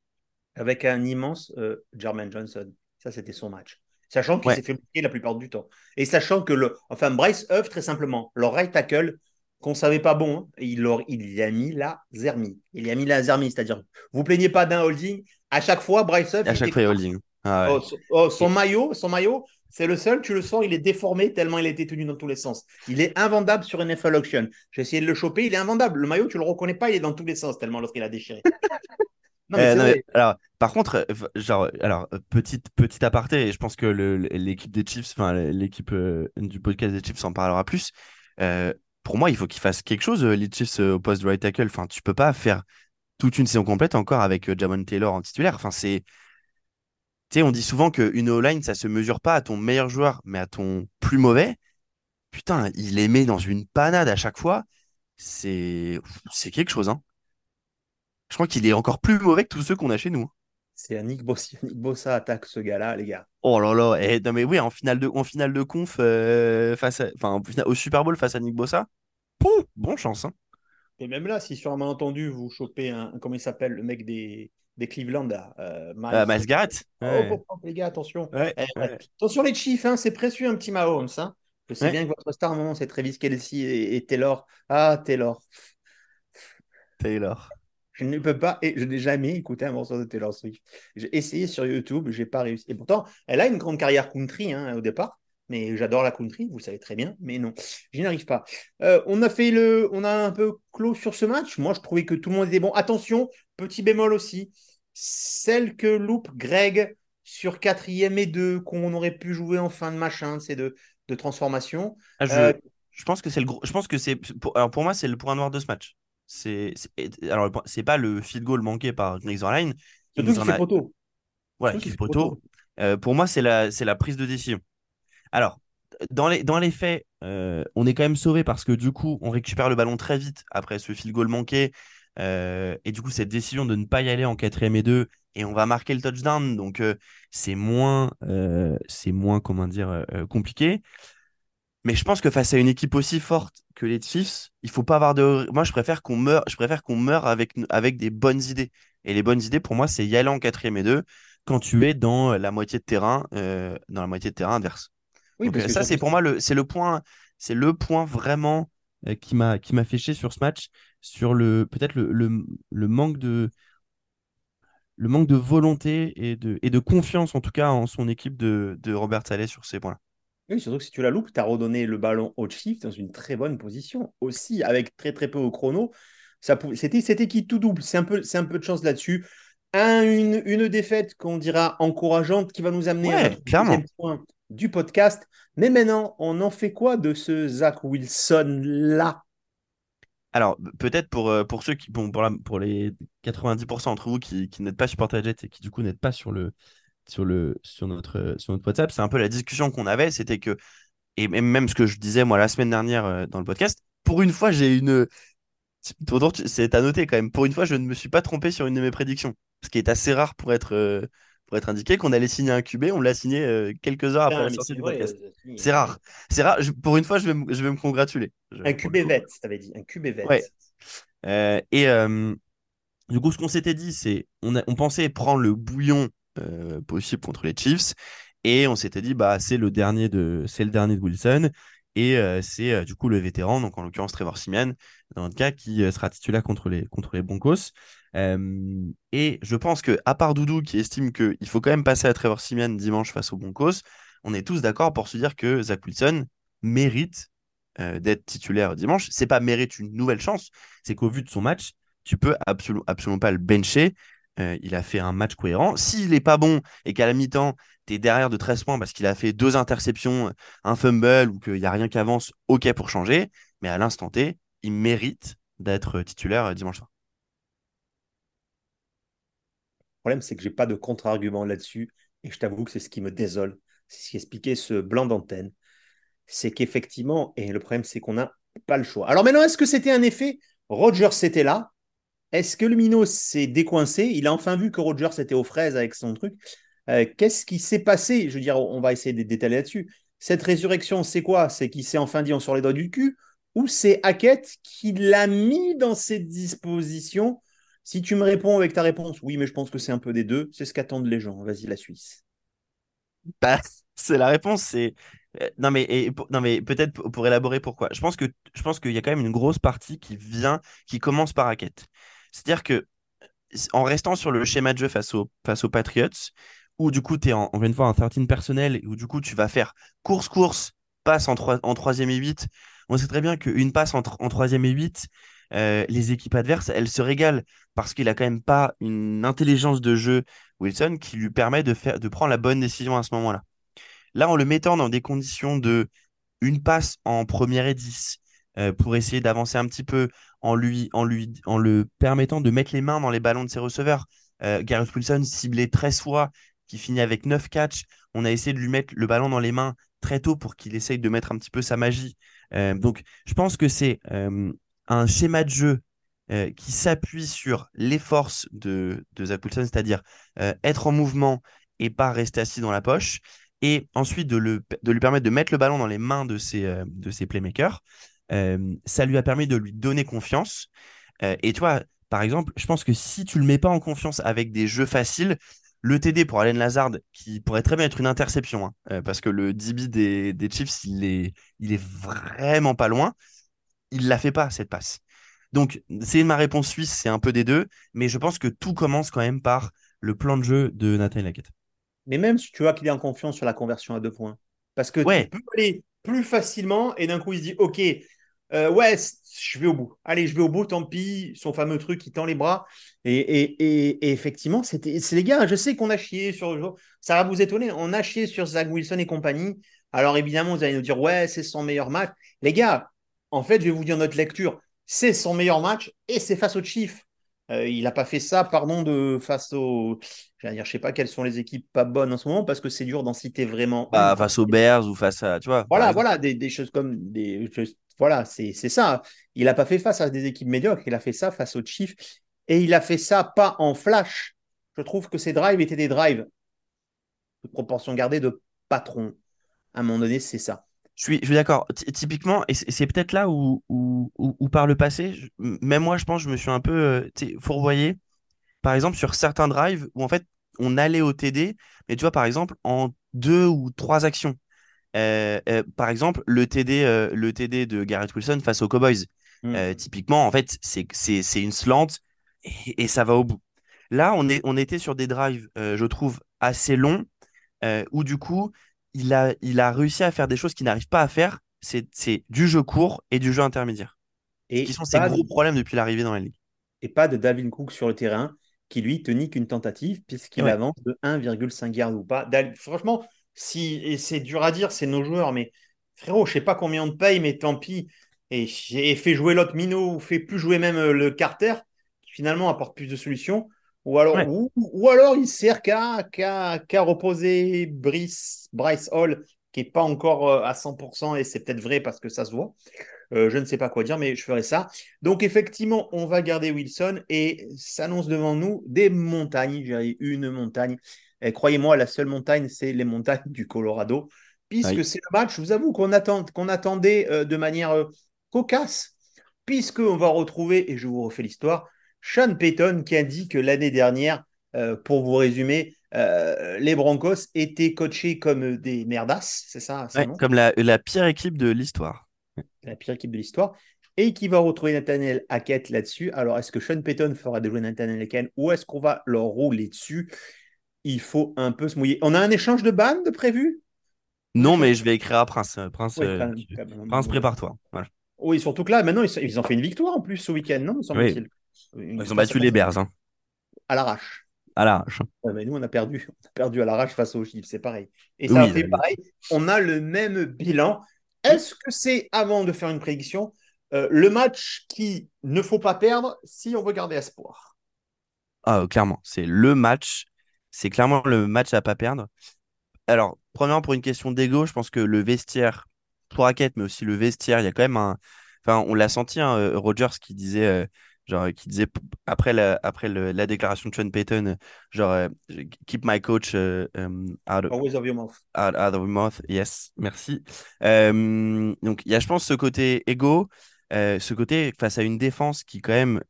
Avec un immense Jermaine Johnson. Ça, c'était son match. Sachant qu'il s'est fait bloquer la plupart du temps. Et sachant que le. Enfin, Bryce Huff, très simplement, le right tackle qu'on savait pas bon, hein, il, il y a mis la Zermi. Il y a mis la Zermi, c'est-à-dire, vous plaignez pas d'un holding. À chaque fois, Bryce À chaque fois, holding. Ah oh, oh, son, maillot, son maillot, c'est le seul, tu le sens, il est déformé tellement il a été tenu dans tous les sens. Il est invendable sur NFL Auction. J'ai essayé de le choper, il est invendable. Le maillot, tu le reconnais pas, il est dans tous les sens tellement lorsqu'il a déchiré. Euh, alors, par contre, euh, genre, alors petite petite aparté, et je pense que l'équipe des Chiefs, enfin l'équipe euh, du podcast des Chiefs en parlera plus pour moi, il faut qu'il fasse quelque chose, euh, Chiefs euh, au poste de right tackle. Enfin, tu peux pas faire toute une saison complète encore avec euh, Jamon Taylor en titulaire. Enfin, c'est. Tu sais, on dit souvent qu'une O-line, ça se mesure pas à ton meilleur joueur, mais à ton plus mauvais. Putain, il les met dans une panade à chaque fois. C'est c'est quelque chose, hein. Je crois qu'il est encore plus mauvais que tous ceux qu'on a chez nous. C'est Nick Bossa. Nick Bossa attaque ce gars-là, les gars. Oh là là. Et, eh, non, mais oui, en finale de, en finale de conf, euh, face enfin, au Super Bowl face à Nick Bossa, Pouf, bonne chance. Hein. Et même là, si sur un malentendu, vous chopez un. Comment il s'appelle, le mec des, des Cleveland, là, euh, Miles, Garrett. Oh, oh, oh, les gars, attention. Eh, attention, les Chiefs, hein, c'est précieux, un petit Mahomes. Hein. Je sais bien que votre star, à un moment, c'est Travis Kelsey et, et Taylor. Ah, Taylor. Taylor. Je ne peux pas, et je n'ai jamais écouté un morceau de Taylor Swift. J'ai essayé sur YouTube, je n'ai pas réussi. Et pourtant, elle a une grande carrière country hein, au départ, mais j'adore la country, vous savez très bien, mais non, je n'y arrive pas. Euh, on a fait le, on a un peu clos sur ce match. Moi, je trouvais que tout le monde était bon. Attention, petit bémol aussi, celle que loupe Greg sur quatrième et deux, qu'on aurait pu jouer en fin de machin, c'est de, de transformation. Ah, je, euh, je, pense que c'est le gros, je pense que c'est, pour, alors pour moi, c'est le point noir de ce match. C'est alors c'est pas le field goal manqué par Greg Zorline. Surtout qu'il fait poteau. Voilà, qui poteau. Euh, pour moi, c'est la, c'est la prise de décision. Alors, dans les, dans les faits, euh, on est quand même sauvé parce que du coup, on récupère le ballon très vite après ce field goal manqué. et du coup, cette décision de ne pas y aller en quatrième et deux, et on va marquer le touchdown, donc c'est moins, c'est moins, comment dire, compliqué. Mais je pense que face à une équipe aussi forte que les Chiefs, il faut pas avoir de. Moi, je préfère qu'on meure, je préfère qu'on meure avec, avec des bonnes idées. Et les bonnes idées, pour moi, c'est y aller en quatrième et deux quand tu es dans la moitié de terrain, euh, dans la moitié de terrain adverse. Oui, Donc, ça, c'est pour moi le, c'est le point, c'est le point vraiment euh, qui m'a, qui m'a fait chier sur ce match, sur le peut-être le, le, manque de, le manque de volonté et de, et de confiance, en tout cas, en son équipe de, de Robert Saleh sur ces points-là. Oui, surtout que si tu la loupes, tu as redonné le ballon au Chief dans une très bonne position. Aussi, avec très très peu au chrono, c'était, c'était qui tout double? C'est un, peu, un peu de chance là-dessus. Un, une, une défaite qu'on dira encourageante qui va nous amener à notre point du podcast. Mais maintenant, on en fait quoi de ce Zach Wilson-là? Alors, peut-être pour, euh, pour ceux qui, bon, pour, pour les 90% d'entre vous qui, qui n'êtes pas supporter Jet et qui du coup n'êtes pas sur le, sur, le, sur, notre, sur notre WhatsApp, c'est un peu la discussion qu'on avait, c'était que, et même ce que je disais moi la semaine dernière euh, dans le podcast, pour une fois, j'ai une. C'est à noter quand même. Pour une fois, je ne me suis pas trompé sur une de mes prédictions. Ce qui est assez rare pour être, euh, pour être indiqué qu'on allait signer un QB. On l'a signé euh, quelques heures après la sortie du podcast. C'est rare. C'est rare. pour une fois, je vais, me, je vais me congratuler. un QB vet, avais dit. Un QB vet. Ouais. et du coup, ce qu'on s'était dit, c'est on, on pensait prendre le bouillon euh, possible contre les Chiefs. Et on s'était dit, bah, c'est le dernier de, c'est le dernier de Wilson. Et euh, c'est euh, du coup le vétéran, donc en l'occurrence Trevor Simeon, dans notre cas, qui sera titulaire contre les, contre les Broncos. et je pense que, à part Doudou qui estime qu'il faut quand même passer à Trevor Simeon dimanche face aux Broncos, on est tous d'accord pour se dire que Zach Wilson mérite d'être titulaire dimanche. C'est pas mérite une nouvelle chance, c'est qu'au vu de son match, tu peux absolument, absolument pas le bencher. Euh, il a fait un match cohérent. S'il n'est pas bon et qu'à la mi-temps, tu es derrière de 13 points parce qu'il a fait deux interceptions, un fumble ou qu'il n'y a rien qui avance, ok pour changer. Mais à l'instant T, il mérite d'être titulaire euh, dimanche soir. Le problème, c'est que j'ai pas de contre-argument là-dessus. Et je t'avoue que c'est ce qui me désole. C'est ce qui expliquait ce blanc d'antenne. C'est qu'effectivement, et le problème, c'est qu'on n'a pas le choix. Alors maintenant, est-ce que c'était un effet? Rogers c'était là est-ce que le s'est décoincé? Il a enfin vu que Rogers était aux fraises avec son truc. Euh, qu'est-ce qui s'est passé? Je veux dire, on va essayer de détailler là-dessus. Cette résurrection, c'est quoi? C'est qu'il s'est enfin dit on sur les doigts du cul? Ou c'est Hackett qui l'a mis dans cette disposition Si tu me réponds avec ta réponse, oui, mais je pense que c'est un peu des deux. C'est ce qu'attendent les gens. Vas-y, la Suisse. Bah, c'est la réponse, c'est euh, non mais, non mais peut-être pour élaborer pourquoi. Je pense que je pense qu'il y a quand même une grosse partie qui vient, qui commence par Hackett. C'est-à-dire que en restant sur le schéma de jeu face, face aux Patriots, où du coup tu es en, une fois un 13 personnel, où du coup tu vas faire course-course, passe en, en troisième et 8, on sait très bien qu'une passe en, en troisième et 8, euh, les équipes adverses, elles se régalent parce qu'il a quand même pas une intelligence de jeu, Wilson, qui lui permet de, faire, de prendre la bonne décision à ce moment-là. Là, en le mettant dans des conditions de une passe en première et 10, euh, pour essayer d'avancer un petit peu en lui, en lui, en le permettant de mettre les mains dans les ballons de ses receveurs. Euh, Wilson ciblé 13 fois, qui finit avec 9 catchs. On a essayé de lui mettre le ballon dans les mains très tôt pour qu'il essaye de mettre un petit peu sa magie. Euh, donc, je pense que c'est un schéma de jeu qui s'appuie sur les forces de, de Zach Wilson, c'est-à-dire être en mouvement et pas rester assis dans la poche, et ensuite de, le, de lui permettre de mettre le ballon dans les mains de ses, de ses playmakers. Euh, ça lui a permis de lui donner confiance. Euh, et toi, par exemple, je pense que si tu le mets pas en confiance avec des jeux faciles, le TD pour Allen Lazard, qui pourrait très bien être une interception, hein, euh, parce que le DB des, des, Chiefs, il est, il est vraiment pas loin, il la fait pas, cette passe. Donc, c'est ma réponse suisse, c'est un peu des deux, mais je pense que tout commence quand même par le plan de jeu de Nathan Lackett. Mais même si tu vois qu'il est en confiance sur la conversion à deux points, parce que tu peux aller plus facilement et d'un coup il se dit, OK, euh, ouais, je vais au bout. Allez, je vais au bout, tant pis. Son fameux truc qui tend les bras. Et, et, effectivement, c'est les gars, je sais qu'on a chié sur. Ça va vous étonner, on a chié sur Zach Wilson et compagnie. Alors évidemment, vous allez nous dire, ouais, c'est son meilleur match. Les gars, en fait, je vais vous dire notre lecture. C'est son meilleur match et c'est face au Chiefs. Euh, il n'a pas fait ça, pardon, de face aux. Je dire, je sais pas quelles sont les équipes pas bonnes en ce moment parce que c'est dur d'en citer vraiment. Bah, face aux Bears ou face à, tu vois. Voilà, voilà, des, des, choses comme des. Voilà, c'est ça. Il n'a pas fait face à des équipes médiocres. Il a fait ça face aux Chiefs et il a fait ça pas en flash. Je trouve que ces drives étaient des drives de proportion gardée de patron. À un moment donné, c'est ça. Je suis, je suis d'accord. Typiquement, et c'est peut-être là où, où, où, par le passé, même moi, je pense, je me suis un peu euh, fourvoyé. Par exemple, sur certains drives où en fait, on allait au TD, mais tu vois, par exemple, en deux ou trois actions. Euh, euh, par exemple, le TD, le TD de Garrett Wilson face aux Cowboys. Hmm. typiquement, en fait, c'est une slant et, et, ça va au bout. Là, on, est, on était sur des drives, je trouve, assez longs, où du coup, il a, il a réussi à faire des choses qu'il n'arrive pas à faire. C'est du jeu court et du jeu intermédiaire. Et qui sont ses gros problèmes depuis l'arrivée dans la ligue. Et pas de Dalvin Cook sur le terrain, qui lui tenait qu'une tentative, puisqu'il avance de 1,5 yards ou pas. franchement, si, et c'est dur à dire, c'est nos joueurs, mais frérot, je sais pas combien on te paye, mais tant pis. Et fait jouer l'autre minot, ou fait plus jouer même euh, le Carter, qui finalement apporte plus de solutions. Ou alors, ou, alors il sert qu'à reposer Brice, Bryce Hall, qui n'est pas encore euh, à 100%, et c'est peut-être vrai parce que ça se voit. Euh, je ne sais pas quoi dire, mais je ferai ça. Donc, effectivement, on va garder Wilson et s'annonce devant nous des montagnes. J'ai une montagne. Croyez-moi, la seule montagne, c'est les montagnes du Colorado, puisque c'est le match, je vous avoue, qu'on attend, attendait euh, de manière cocasse, puisqu'on va retrouver, et je vous refais l'histoire, sean Payton qui a dit que l'année dernière, euh, pour vous résumer, euh, les Broncos étaient coachés comme des merdasses, c'est ça Comme la, pire équipe de l'histoire. La pire équipe de l'histoire. Et qui va retrouver Nathaniel Hackett là-dessus. Alors, est-ce que Sean Payton fera déjouer Nathaniel Hackett ou est-ce qu'on va leur rouler dessus? Il faut un peu se mouiller. On a un échange de bandes prévu? Non, mais je vais écrire à Prince. Prince, euh, Prince prépare-toi. Oui, surtout que là, maintenant, ils, ont fait une victoire en plus ce week-end, non semble-t-il ils ont battu les Bears. Hein. À l'arrache. À l'arrache. mais nous, on a perdu. On a perdu à l'arrache face aux Chiefs, c'est pareil. Et ça a fait pareil. On a le même bilan. Est-ce que c'est, avant de faire une prédiction, euh, le match qui ne faut pas perdre si on veut garder espoir? Ah, Clairement, c'est le match. C'est clairement le match à pas perdre. Alors, premièrement, pour une question d'ego, je pense que le vestiaire, pour Raquette, mais aussi le vestiaire, il y a quand même un. Enfin, on l'a senti, hein, euh, Rogers qui disait euh, genre qui disait après la, après la déclaration de Sean Payton, genre euh, keep my coach euh, um, out, of your mouth. Out, of your mouth, yes, merci. Euh, donc il y a, je pense, ce côté égo, ce côté face à une défense qui quand même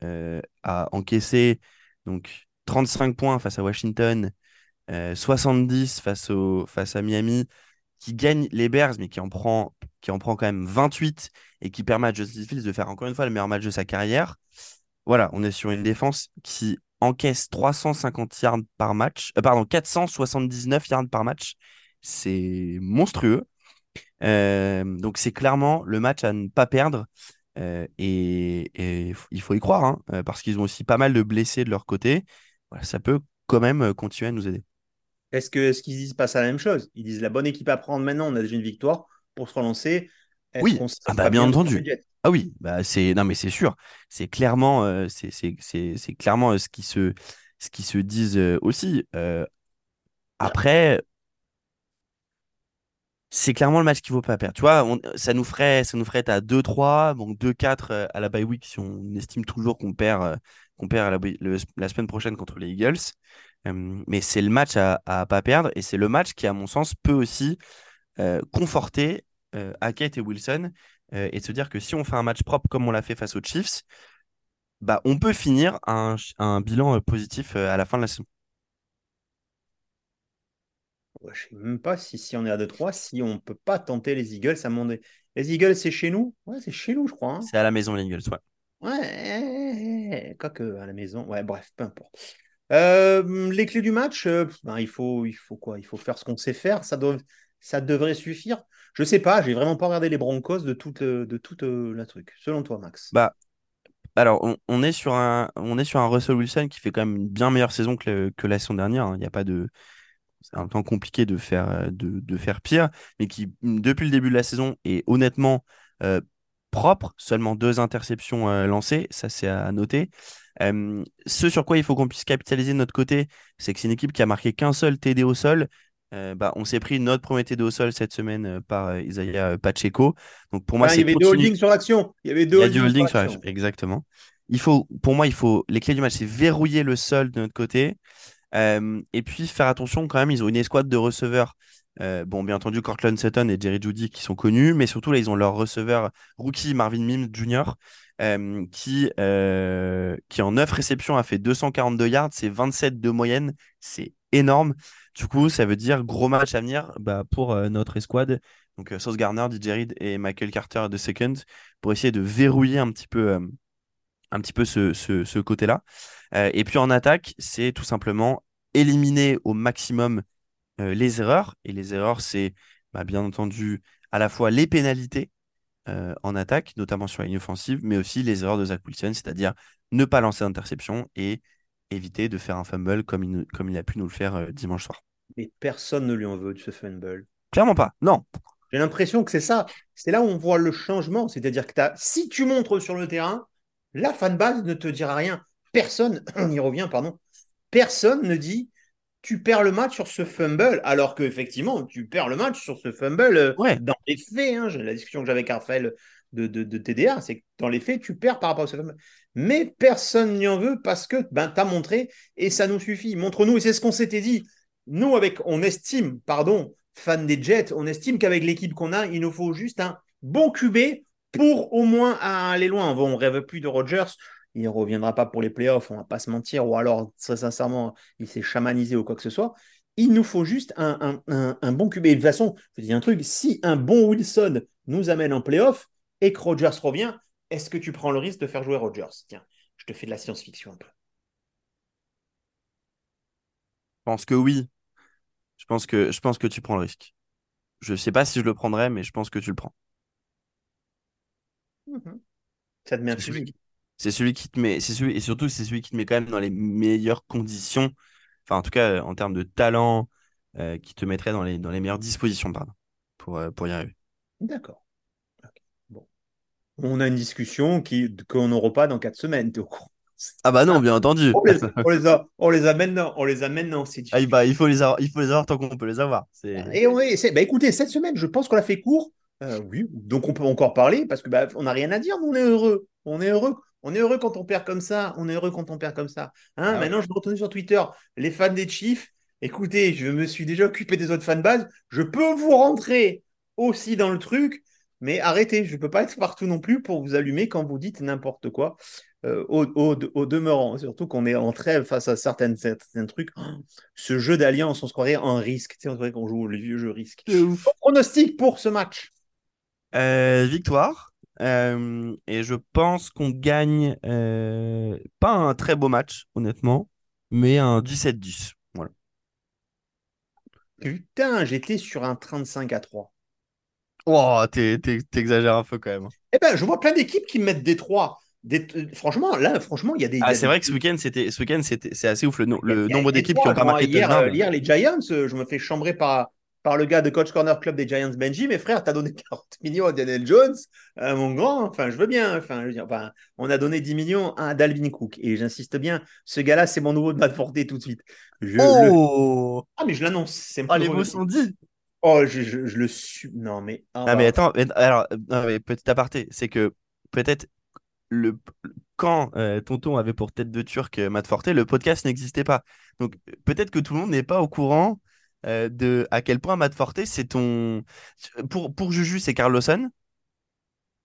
a encaissé donc 35 points face à Washington, 70 face au face à Miami, qui gagne les Bears mais qui en prend qui en prend quand même 28 et qui permet à Justin Fields de faire encore une fois le meilleur match de sa carrière voilà, on est sur une défense qui encaisse 350 yards par match, euh, pardon, 479 yards par match. C'est monstrueux. Euh, donc c'est clairement le match à ne pas perdre. Euh, et, il faut y croire, hein, parce qu'ils ont aussi pas mal de blessés de leur côté. Voilà, ça peut quand même continuer à nous aider. Est-ce que ce qu'ils disent pas ça la même chose? Ils disent la bonne équipe à prendre maintenant, on a déjà une victoire pour se relancer. Oui, ah bah, bien entendu. Ah oui, bah c'est non mais c'est sûr, c'est clairement euh, c'est clairement euh, ce qui se ce qui se disent euh, aussi. après, c'est clairement le match qu'il ne faut pas perdre. Tu vois, ça nous ferait ça nous ferait à 2-3, donc 2-4 à la bye week si on estime toujours qu'on perd qu'on perd la, la, semaine prochaine contre les Eagles. mais c'est le match à, à pas perdre et c'est le match qui, à mon sens, peut aussi conforter Hackett et Wilson euh, et de se dire que si on fait un match propre comme on l'a fait face aux Chiefs, bah, on peut finir un, un bilan euh, positif euh, à la fin de la saison. je ne sais même pas si, si on est à 2-3, si on ne peut pas tenter les Eagles à mon... Les Eagles, c'est chez nous? Ouais, c'est chez nous, je crois. Hein. C'est à la maison, les Eagles, ouais. Ouais, quoique à la maison. Ouais, bref, peu importe. les clés du match, ben, il, faut, il faut quoi? Il faut faire ce qu'on sait faire. Ça, doit, ça devrait suffire. Je sais pas, j'ai vraiment pas regardé les Broncos de toute, euh, de toute euh, la truc. Selon toi, Max Bah, alors, on, est sur un, on est sur un Russell Wilson qui fait quand même une bien meilleure saison que, que la saison dernière. Hein. Il a pas de. C'est un temps compliqué de faire, de, de, faire pire, mais qui, depuis le début de la saison, est honnêtement propre, seulement deux interceptions lancées, ça c'est à noter. ce sur quoi il faut qu'on puisse capitaliser de notre côté, c'est que c'est une équipe qui a marqué qu'un seul TD au sol. Bah, on s'est pris notre premier TD au sol cette semaine par Isaiah Pacheco. Donc pour moi, il y avait deux holdings sur l'action. Il y avait deux holdings sur l'action. Exactement. Il faut, pour moi, il faut les clés du match, c'est verrouiller le sol de notre côté. et puis faire attention quand même, ils ont une escouade de receveurs euh, bon, bien entendu, Cortland Sutton et Jerry Judy qui sont connus, mais surtout là, ils ont leur receveur rookie Marvin Mims Jr. Euh, qui, euh, qui en 9 réceptions a fait 242 yards, c'est 27 de moyenne, c'est énorme. Du coup, ça veut dire gros match à venir bah, pour notre escouade. Donc Sauce Garner, DJ Reed et Michael Carter de second pour essayer de verrouiller un petit peu, un petit peu ce, ce, ce côté-là. et puis en attaque, c'est tout simplement éliminer au maximum euh, les erreurs. Et les erreurs, c'est bah, bien entendu à la fois les pénalités euh, en attaque, notamment sur la ligne offensive, mais aussi les erreurs de Zach Wilson, c'est-à-dire ne pas lancer d'interception et éviter de faire un fumble comme il, comme il a pu nous le faire euh, dimanche soir. Mais personne ne lui en veut de ce fumble. Clairement pas, non. J'ai l'impression que c'est ça. C'est là où on voit le changement. C'est-à-dire que si tu montres sur le terrain, la fanbase ne te dira rien. Personne, on y revient, pardon, personne ne dit tu perds le match sur ce fumble, alors qu'effectivement, tu perds le match sur ce fumble euh, dans les faits. Hein, la discussion que j'avais avec Raphaël de, de, TDA, c'est que dans les faits, tu perds par rapport à ce fumble. Mais personne n'y en veut parce que ben, tu as montré et ça nous suffit. Montre-nous, et c'est ce qu'on s'était dit. Nous, avec, on estime, pardon, fan des Jets, on estime qu'avec l'équipe qu'on a, il nous faut juste un bon QB pour au moins aller loin. On ne rêve plus de Rodgers il ne reviendra pas pour les playoffs, on ne va pas se mentir, ou alors, très sincèrement, il s'est chamanisé ou quoi que ce soit. Il nous faut juste un, bon QB. de toute façon, je te dis un truc, si un bon Wilson nous amène en playoff et que Rogers revient, est-ce que tu prends le risque de faire jouer Rogers Tiens, je te fais de la science-fiction un peu. Je pense que oui. Je pense que, je pense que tu prends le risque. Je ne sais pas si je le prendrais, mais je pense que tu le prends. Mhm. Ça te met un c'est celui qui te met, c'est celui, et surtout, c'est celui qui te met quand même dans les meilleures conditions, enfin, en tout cas, en termes de talent, euh, qui te mettrait dans les, dans les meilleures dispositions, pardon, pour, euh, pour y arriver. D'accord. Bon. On a une discussion qui, qu'on n'aura pas dans quatre semaines, tu Ah bah non, bien entendu. On les, a, on les a maintenant. On les a maintenant. Ah, bah, il, faut les avoir, il faut les avoir tant qu'on peut les avoir. Et on est, bah, écoutez, cette semaine, je pense qu'on l'a fait court. Euh, oui, donc on peut encore parler parce que bah, on n'a rien à dire, on est heureux. On est heureux. On est heureux quand on perd comme ça. On est heureux quand on perd comme ça. Hein, ah maintenant, je me retourne sur Twitter. Les fans des Chiefs, écoutez, je me suis déjà occupé des autres fans base. Je peux vous rentrer aussi dans le truc, mais arrêtez. Je ne peux pas être partout non plus pour vous allumer quand vous dites n'importe quoi. Euh, au, demeurant, surtout qu'on est en trêve face à certaines, certains trucs. ce jeu d'alliance, on se croirait en risque. Tu sais, on se qu'on joue le vieux jeu risque. Pronostic pour ce match euh, Victoire. Euh, et je pense qu'on gagne euh, pas un très beau match, honnêtement, mais un 17-10. Voilà. Putain, j'étais sur un 35 à 3. Oh, t'exagères un peu quand même. Eh ben, je vois plein d'équipes qui mettent des 3. Des... Franchement, là, franchement, il y a des. Ah, c'est vrai que ce week-end, c'était, ce week-end, c'était, c'est assez ouf le, le nombre d'équipes qui ont pas marqué hier, euh, hier, les Giants, je me fais chambrer par, par le gars de Coach Corner Club des Giants, Benji, mais frère, t'as donné 40 millions à Daniel Jones, euh, mon grand, enfin, je veux bien, enfin, je veux dire, enfin, on a donné 10 millions à Dalvin Cook, et j'insiste bien, ce gars-là, c'est mon nouveau de Matt Forte tout de suite. oh Ah, mais je l'annonce, c'est Ah, les mots sont dits Oh, je, je, le suis. Non, mais. Oh. mais attends, alors, petit aparté, c'est que peut-être le, quand euh, Tonton avait pour tête de turc euh, Matt Forte, le podcast n'existait pas. Donc peut-être que tout le monde n'est pas au courant euh, de à quel point Matt Forte, c'est ton. Pour, pour Juju, c'est Carl Lawson.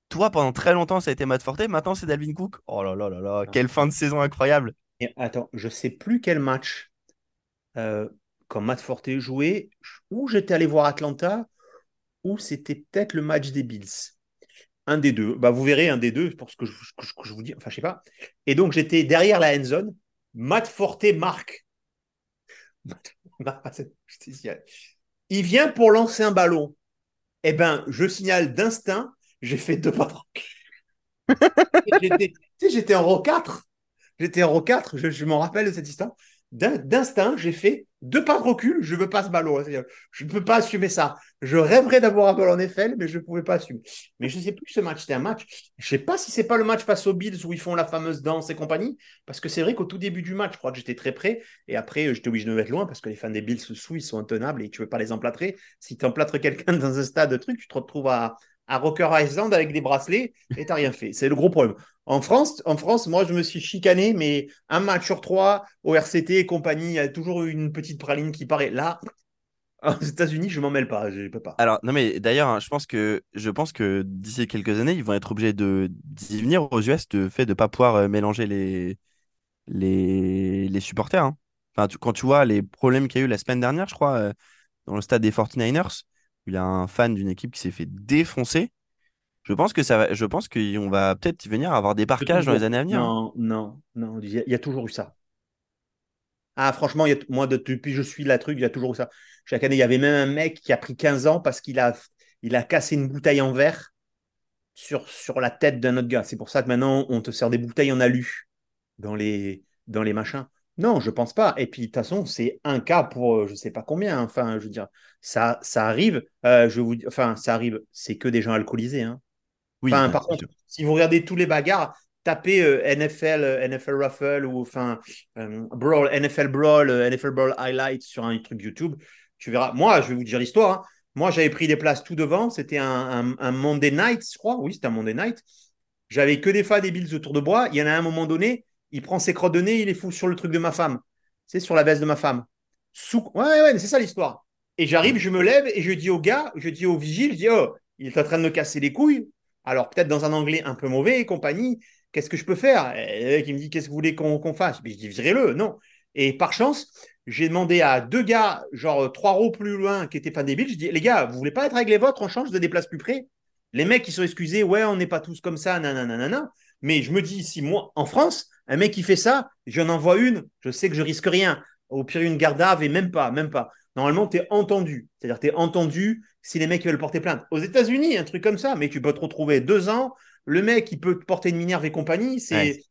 Toi, pendant très longtemps, ça a été Matt Forte. Maintenant, c'est Dalvin Cook. Oh là là là là, quelle fin de saison incroyable. Et attends, je sais plus quel match euh, quand Matt Forte jouait, où j'étais allé voir Atlanta, ou c'était peut-être le match des Bills. Un des deux. Bah, vous verrez un des deux pour ce que je, je vous dis. Enfin, je sais pas. Et donc, j'étais derrière la end zone. Matt Forte marque. Il vient pour lancer un ballon. Eh ben, je signale d'instinct, j'ai fait deux pas j'étais, j'étais en row 4. J'étais en row 4, je, m'en rappelle de cette histoire. D'instinct, j'ai fait deux pas de recul, je veux pas ce ballon. Je ne peux pas assumer ça. Je rêverais d'avoir un ballon en Eiffel, mais je ne pouvais pas assumer. Mais je ne sais plus ce match, c'était un match. Je ne sais pas si c'est pas le match face aux Bills où ils font la fameuse danse et compagnie, parce que c'est vrai qu'au tout début du match, je crois que j'étais très près, et après, j'étais obligé de me mettre loin, parce que les fans des Bills sous, ils sont intenables et tu ne veux pas les emplâtrer. Si tu emplâtres quelqu'un dans un stade de truc, tu te retrouves à, à Rocker Island avec des bracelets et tu n'as rien fait. C'est le gros problème. En France, en France, moi, je me suis chicané, mais un match sur trois, au RCT et compagnie, il y a toujours une petite praline qui paraît. Là, aux États-Unis, je m'en mêle pas, je pas. Alors, non, mais d'ailleurs, hein, je pense que, je pense que d'ici quelques années, ils vont être obligés de, d'y venir aux US, de fait de pas pouvoir euh, mélanger les, les, les supporters. Hein. Enfin, quand tu vois les problèmes qu'il y a eu la semaine dernière, je crois, euh, dans le stade des 49ers, il y a un fan d'une équipe qui s'est fait défoncer. Je pense que ça va, je pense qu'on va peut-être venir avoir des parcages dans les années à venir. Hein. Non, non, non, il y, a toujours eu ça. Ah, franchement, moi, depuis que je suis la truc, il y a toujours eu ça. Chaque année, il y avait même un mec qui a pris 15 ans parce qu'il a, il a cassé une bouteille en verre sur, sur la tête d'un autre gars. C'est pour ça que maintenant, on te sert des bouteilles en alu dans les, dans les machins. Non, je pense pas. Et puis, de toute façon, c'est un cas pour euh, je ne sais pas combien. Enfin, je veux dire, ça, ça arrive. Euh, je vous, enfin, ça arrive. C'est que des gens alcoolisés. Hein. Oui, enfin, par contre, si vous regardez tous les bagarres, tapez euh, NFL, NFL Ruffle ou enfin Brawl, NFL Brawl, NFL Brawl Highlights sur un truc YouTube. Tu verras. Moi, je vais vous dire l'histoire. Hein. Moi, j'avais pris des places tout devant. C'était un, un, Monday Night, je crois. Oui, c'était un Monday Night. J'avais que des fans des Bills autour de bois. Il y en a un moment donné il prend ses crottes de nez, il les fout sur le truc de ma femme. C'est sur la veste de ma femme. Sous... Ouais, ouais, c'est ça l'histoire. Et j'arrive, je me lève et je dis au gars, je dis au vigile, je dis, oh, il est en train de me casser les couilles. Alors peut-être dans un anglais un peu mauvais compagnie, qu'est-ce que je peux faire? Et il me dit, qu'est-ce que vous voulez qu'on fasse? Je dis, virez-le, non. Et par chance, j'ai demandé à deux gars, genre trois roues plus loin, qui étaient pas débiles, je dis, les gars, vous voulez pas être avec les vôtres, on change de des places plus près Les mecs, ils sont excusés, ouais, on n'est pas tous comme ça, nanana. Mais je me dis, si moi, en France, un mec qui fait ça, j'en envoie une, je sais que je risque rien. Au pire, une garde à et même pas, même pas. Normalement, tu es entendu. C'est-à-dire, tu es entendu si les mecs veulent porter plainte. Aux États-Unis, un truc comme ça, mais tu peux te retrouver deux ans, le mec, il peut te porter une minerve et compagnie. C'est.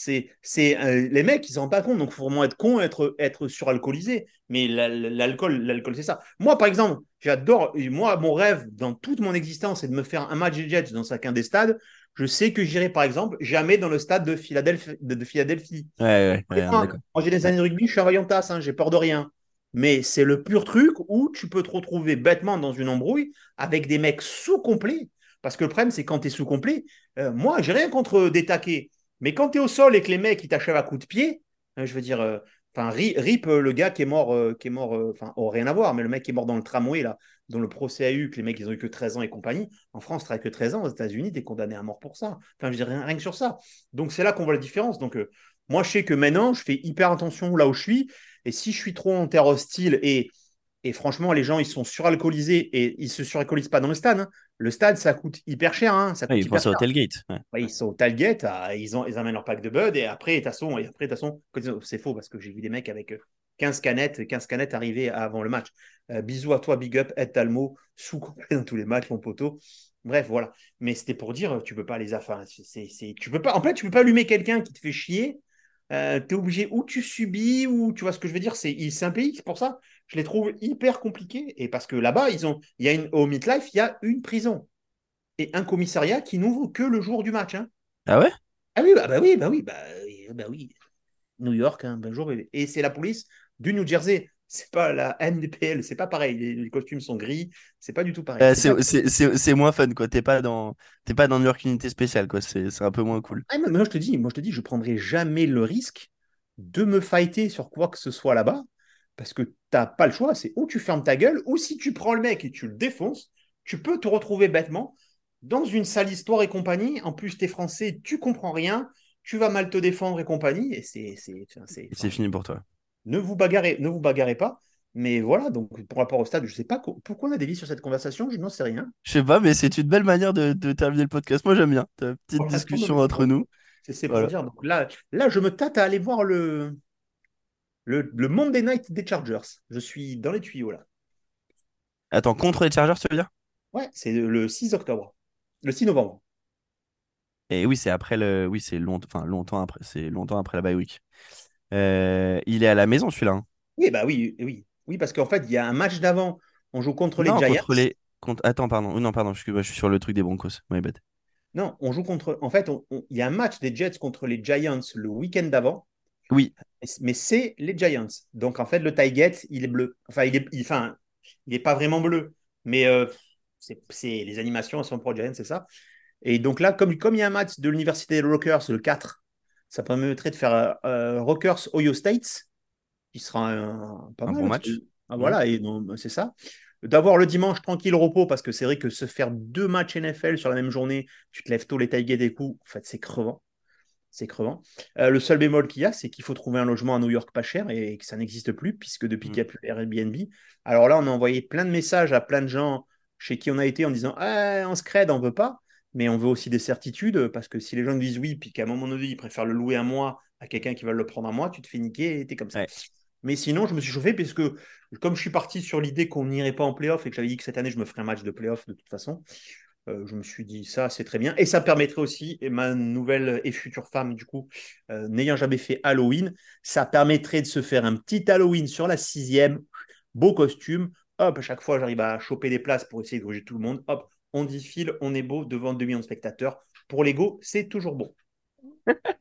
C'est, c'est euh, les mecs, ils s'en rendent pas compte. Donc, il faut vraiment être con, être, être suralcoolisé. Mais l'alcool, l'alcool, c'est ça. Moi, par exemple, j'adore. Moi, mon rêve dans toute mon existence, c'est de me faire un match de Jets dans chacun des stades je sais que j'irai par exemple jamais dans le stade de Philadelphie. De, Philadelphie. Ouais, ouais, moi, j'ai des années de rugby, je suis un tasse, hein, j'ai peur de rien. Mais c'est le pur truc où tu peux te retrouver bêtement dans une embrouille avec des mecs sous-complets. Parce que le problème, c'est quand tu es sous-complet, euh, moi, j'ai rien contre des taquets. Mais quand tu es au sol et que les mecs, ils t'achèvent à coups de pied, hein, je veux dire, euh, enfin, RIP, euh, le gars qui est mort, qui est mort, enfin, oh, rien à voir, mais le mec qui est mort dans le tramway, là, dont le procès a eu que les mecs, ils ont eu que 13 ans et compagnie. En France, tu que 13 ans. Aux États-Unis, tu es condamné à mort pour ça. Enfin, je dis rien, rien que sur ça. Donc, c'est là qu'on voit la différence. Donc, euh, moi, je sais que maintenant, je fais hyper attention là où je suis. Et si je suis trop en terre hostile et, et franchement, les gens, ils sont suralcoolisés et ils se suralcoolisent pas dans le stade. Hein. Le stade, ça coûte hyper cher. Hein. Ça ils sont au tailgate. ils sont au tailgate, ils, ont, ils amènent leur pack de bud et après, de toute façon, c'est faux parce que j'ai vu des mecs avec 15 canettes, 15 canettes arrivées avant le match. Euh, bisous à toi, big up, Ed Talmo, sous dans tous les matchs, mon poteau. Bref, voilà. Mais c'était pour dire, tu peux pas les affaires. C'est, tu peux pas. En fait, tu peux pas allumer quelqu'un qui te fait chier. Euh, tu es obligé ou tu subis ou tu vois ce que je veux dire. C'est, c'est un pays, c'est pour ça. Je les trouve hyper compliqués et parce que là-bas, ils ont, il y a une au Midlife, il y a une prison et un commissariat qui n'ouvre que le jour du match. Hein. Ah ouais? Ah oui, bah, bah, oui, bah oui, bah, bah oui. New York, un hein, bonjour Et c'est la police du New Jersey. C'est pas la NDPL, c'est pas pareil. Les, costumes sont gris, c'est pas du tout pareil. c'est moins fun, quoi. T'es pas dans, pas dans New York Unité spéciale, quoi. C'est un peu moins cool. Ah, moi je te dis, moi je te dis, je prendrai jamais le risque de me fighter sur quoi que ce soit là-bas, parce que t'as pas le choix. C'est ou tu fermes ta gueule, ou si tu prends le mec et tu le défonces, tu peux te retrouver bêtement dans une sale histoire et compagnie. En plus, t'es français, tu comprends rien, tu vas mal te défendre et compagnie, et c'est c'est fini pour toi ne vous bagarrez, ne vous bagarrez pas. Mais voilà, donc par rapport au stade, je ne sais pas pourquoi on a dévié sur cette conversation, je n'en sais rien. Je sais pas, mais c'est une belle manière de, terminer le podcast. Moi, j'aime bien. Petite discussion entre nous. C'est pour dire. Donc là, là, je me tâte à aller voir le, le, le Monday Night des Chargers. Je suis dans les tuyaux là. Attends, contre les Chargers, tu veux dire? Ouais, c'est le 6 octobre. Le 6 novembre. Et oui, c'est après le. Oui, c'est long... enfin, longtemps après. C'est longtemps après la bye week. Euh, il est à la maison, celui-là. hein. Oui, bah oui, oui. Oui, parce qu'en fait, il y a un match d'avant. On joue contre les Non, Giants. contre les. contre- Attends, pardon. Non, pardon, je suis sur le truc des Broncos. My bad. Non, on joue contre. En fait, on- on- il y a un match des Jets contre les Giants le week-end d'avant. Oui, Mais c'est les Giants. Donc, en fait, le Tigette, il est bleu. Enfin, il est, il, enfin, il est pas vraiment bleu. Mais euh, c'est, c'est- les animations elles sont pour les Giants, c'est ça. Et donc là, comme, comme il y a un match de l'Université des Rockers le 4, ça permettrait de faire euh, euh, Rockers Ohio State, qui sera un, pas Un mal. bon match. ah, voilà, et donc, c'est ça. D'avoir le dimanche tranquille repos, parce que c'est vrai que se faire deux matchs NFL sur la même journée, tu te lèves tôt les tailgates des coups, en fait, c'est crevant. C'est crevant. Euh, le seul bémol qu'il y a, c'est qu'il faut trouver un logement à New York pas cher et que ça n'existe plus, puisque depuis Mm. qu'il n'y a plus Airbnb. Alors là, on a envoyé plein de messages à plein de gens chez qui on a été en disant Ah, on se crède, on veut pas. Mais on veut aussi des certitudes, parce que si les gens disent oui, puis qu'à un moment donné, ils préfèrent le louer un mois à quelqu'un qui va le prendre un mois, tu te fais niquer et t'es comme ça. Ouais. Mais sinon, je me suis chauffé, puisque comme je suis parti sur l'idée qu'on n'irait pas en playoff et que j'avais dit que cette année, je me ferais un match de playoff de toute façon, euh, je me suis dit ça, c'est très bien. Et ça permettrait aussi, et ma nouvelle et future femme, du coup, euh, n'ayant jamais fait Halloween, ça permettrait de se faire un petit Halloween sur la sixième, beau costume. Hop, à chaque fois, j'arrive à choper des places pour essayer de loger tout le monde. Hop, on défile, on est beau devant 2 millions de spectateurs. Pour l'ego, c'est toujours bon.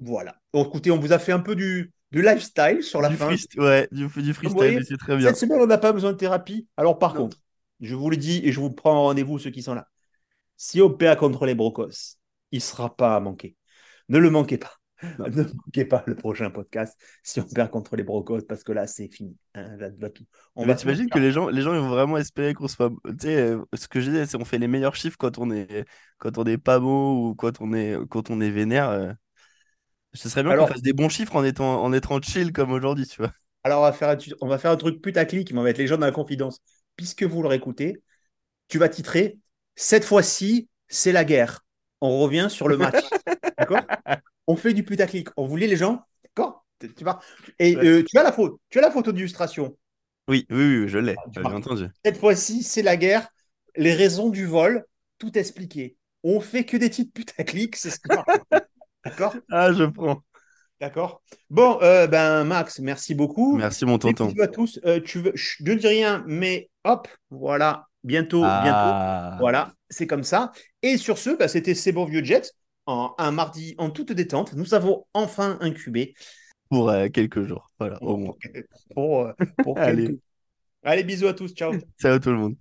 voilà. Donc, écoutez, on vous a fait un peu du, du lifestyle sur la du, fin. ouais, du, du freestyle, c'est très bien. Cette semaine, on n'a pas besoin de thérapie. Alors, par Non. contre, je vous le dis et je vous prends en rendez-vous, ceux qui sont là. Si on perd contre les Brocos, il ne sera pas à manquer. Ne le manquez pas. Ne manquez pas le prochain podcast si on perd contre les Brocos, parce que là, c'est fini. Hein, là, là. On Mais t'imagines que les gens, les gens ils vont vraiment espérer qu'on soit. Tu sais, euh, ce que je disais, c'est qu'on fait les meilleurs chiffres quand on est, quand on est pas beau ou quand on est, quand on est vénère. euh. Ce serait bien qu'on fasse des bons chiffres en étant, en étant chill comme aujourd'hui, tu vois. Alors, on va, faire on va faire un truc putaclic, on va mettre les gens dans la confidence. Puisque vous l'aurez écouté, tu vas titrer Cette fois-ci, c'est la guerre. On revient sur le match. D'accord? On fait du putaclic. On voulait les gens? D'accord Tu- vas- Et euh, tu as la photo, tu as la photo d'illustration. Oui, oui, oui, je l'ai, tu j'ai vois. entendu. Cette fois-ci, c'est la guerre. Les raisons du vol, tout expliqué. On fait que des titres putaclic, c'est ce qu'on D'accord? Ah, je prends. D'accord. Bon, euh, ben Max, merci beaucoup. Merci, mon tonton. bisous à tous. Euh, tu veux, je ne dis rien, mais hop, voilà, bientôt, bientôt. Ah, Voilà, c'est comme ça. Et sur ce, bah, c'était ces bons vieux Jets. En, un mardi en toute détente, nous avons enfin incubé pour euh, quelques jours. Voilà, au moins. pour, euh, pour Allez. quelques- Allez, bisous à tous, ciao. Ciao tout le monde.